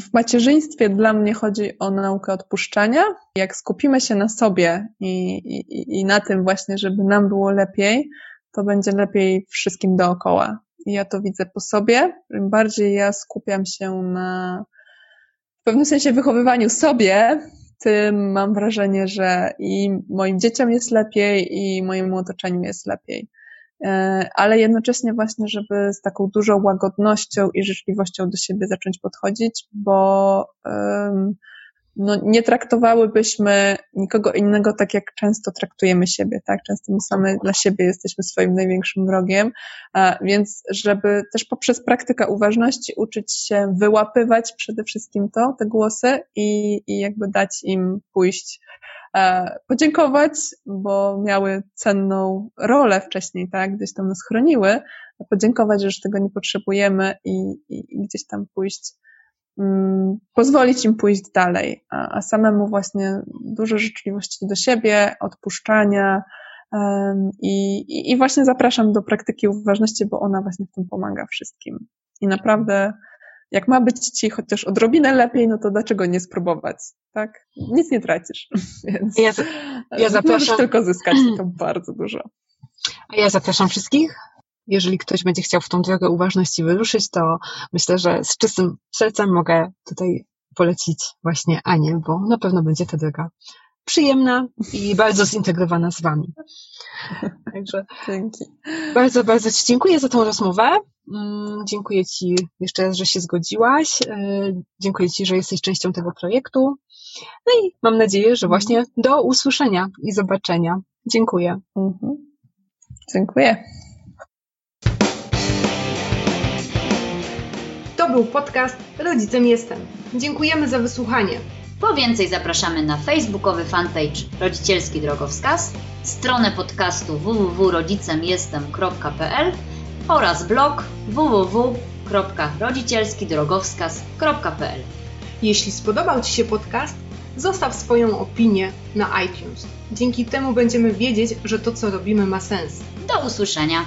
w macierzyństwie dla mnie chodzi o naukę odpuszczania. Jak skupimy się na sobie i, i, i na tym właśnie, żeby nam było lepiej, to będzie lepiej wszystkim dookoła. I ja to widzę po sobie. Im bardziej ja skupiam się na w pewnym sensie wychowywaniu sobie, tym mam wrażenie, że i moim dzieciom jest lepiej, i mojemu otoczeniu jest lepiej. E, ale jednocześnie właśnie, żeby z taką dużą łagodnością i życzliwością do siebie zacząć podchodzić, bo no, nie traktowałybyśmy nikogo innego tak, jak często traktujemy siebie, tak? Często my same dla siebie jesteśmy swoim największym wrogiem, więc żeby też poprzez praktykę uważności uczyć się wyłapywać przede wszystkim to, te głosy i, i jakby dać im pójść e, podziękować, bo miały cenną rolę wcześniej, tak, gdzieś tam nas chroniły, podziękować, że już tego nie potrzebujemy i, i, i gdzieś tam pójść pozwolić im pójść dalej, a, a samemu właśnie dużo życzliwości do siebie, odpuszczania um, i, i, właśnie zapraszam do praktyki uważności, bo ona właśnie w tym pomaga wszystkim. I naprawdę, jak ma być ci chociaż odrobinę lepiej, no to dlaczego nie spróbować, tak? Nic nie tracisz, więc ja, ja zapraszam... możesz tylko zyskać to bardzo dużo. A ja zapraszam wszystkich jeżeli ktoś będzie chciał w tą drogę uważności wyruszyć, to myślę, że z czystym sercem mogę tutaj polecić właśnie Anię, bo na pewno będzie ta droga przyjemna i bardzo zintegrowana z Wami. Także Dzięki. bardzo, bardzo Ci dziękuję za tą rozmowę. Mm, dziękuję Ci jeszcze raz, że się zgodziłaś. E, dziękuję Ci, że jesteś częścią tego projektu. No i mam nadzieję, że właśnie do usłyszenia i zobaczenia. Dziękuję. Mhm. Dziękuję. To był podcast Rodzicem Jestem. Dziękujemy za wysłuchanie. Po więcej zapraszamy na facebookowy fanpage Rodzicielski Drogowskaz, stronę podcastu www.rodzicemjestem.pl oraz blog www.rodzicielskidrogowskaz.pl. Jeśli spodobał Ci się podcast, zostaw swoją opinię na iTunes. Dzięki temu będziemy wiedzieć, że to, co robimy, ma sens. Do usłyszenia!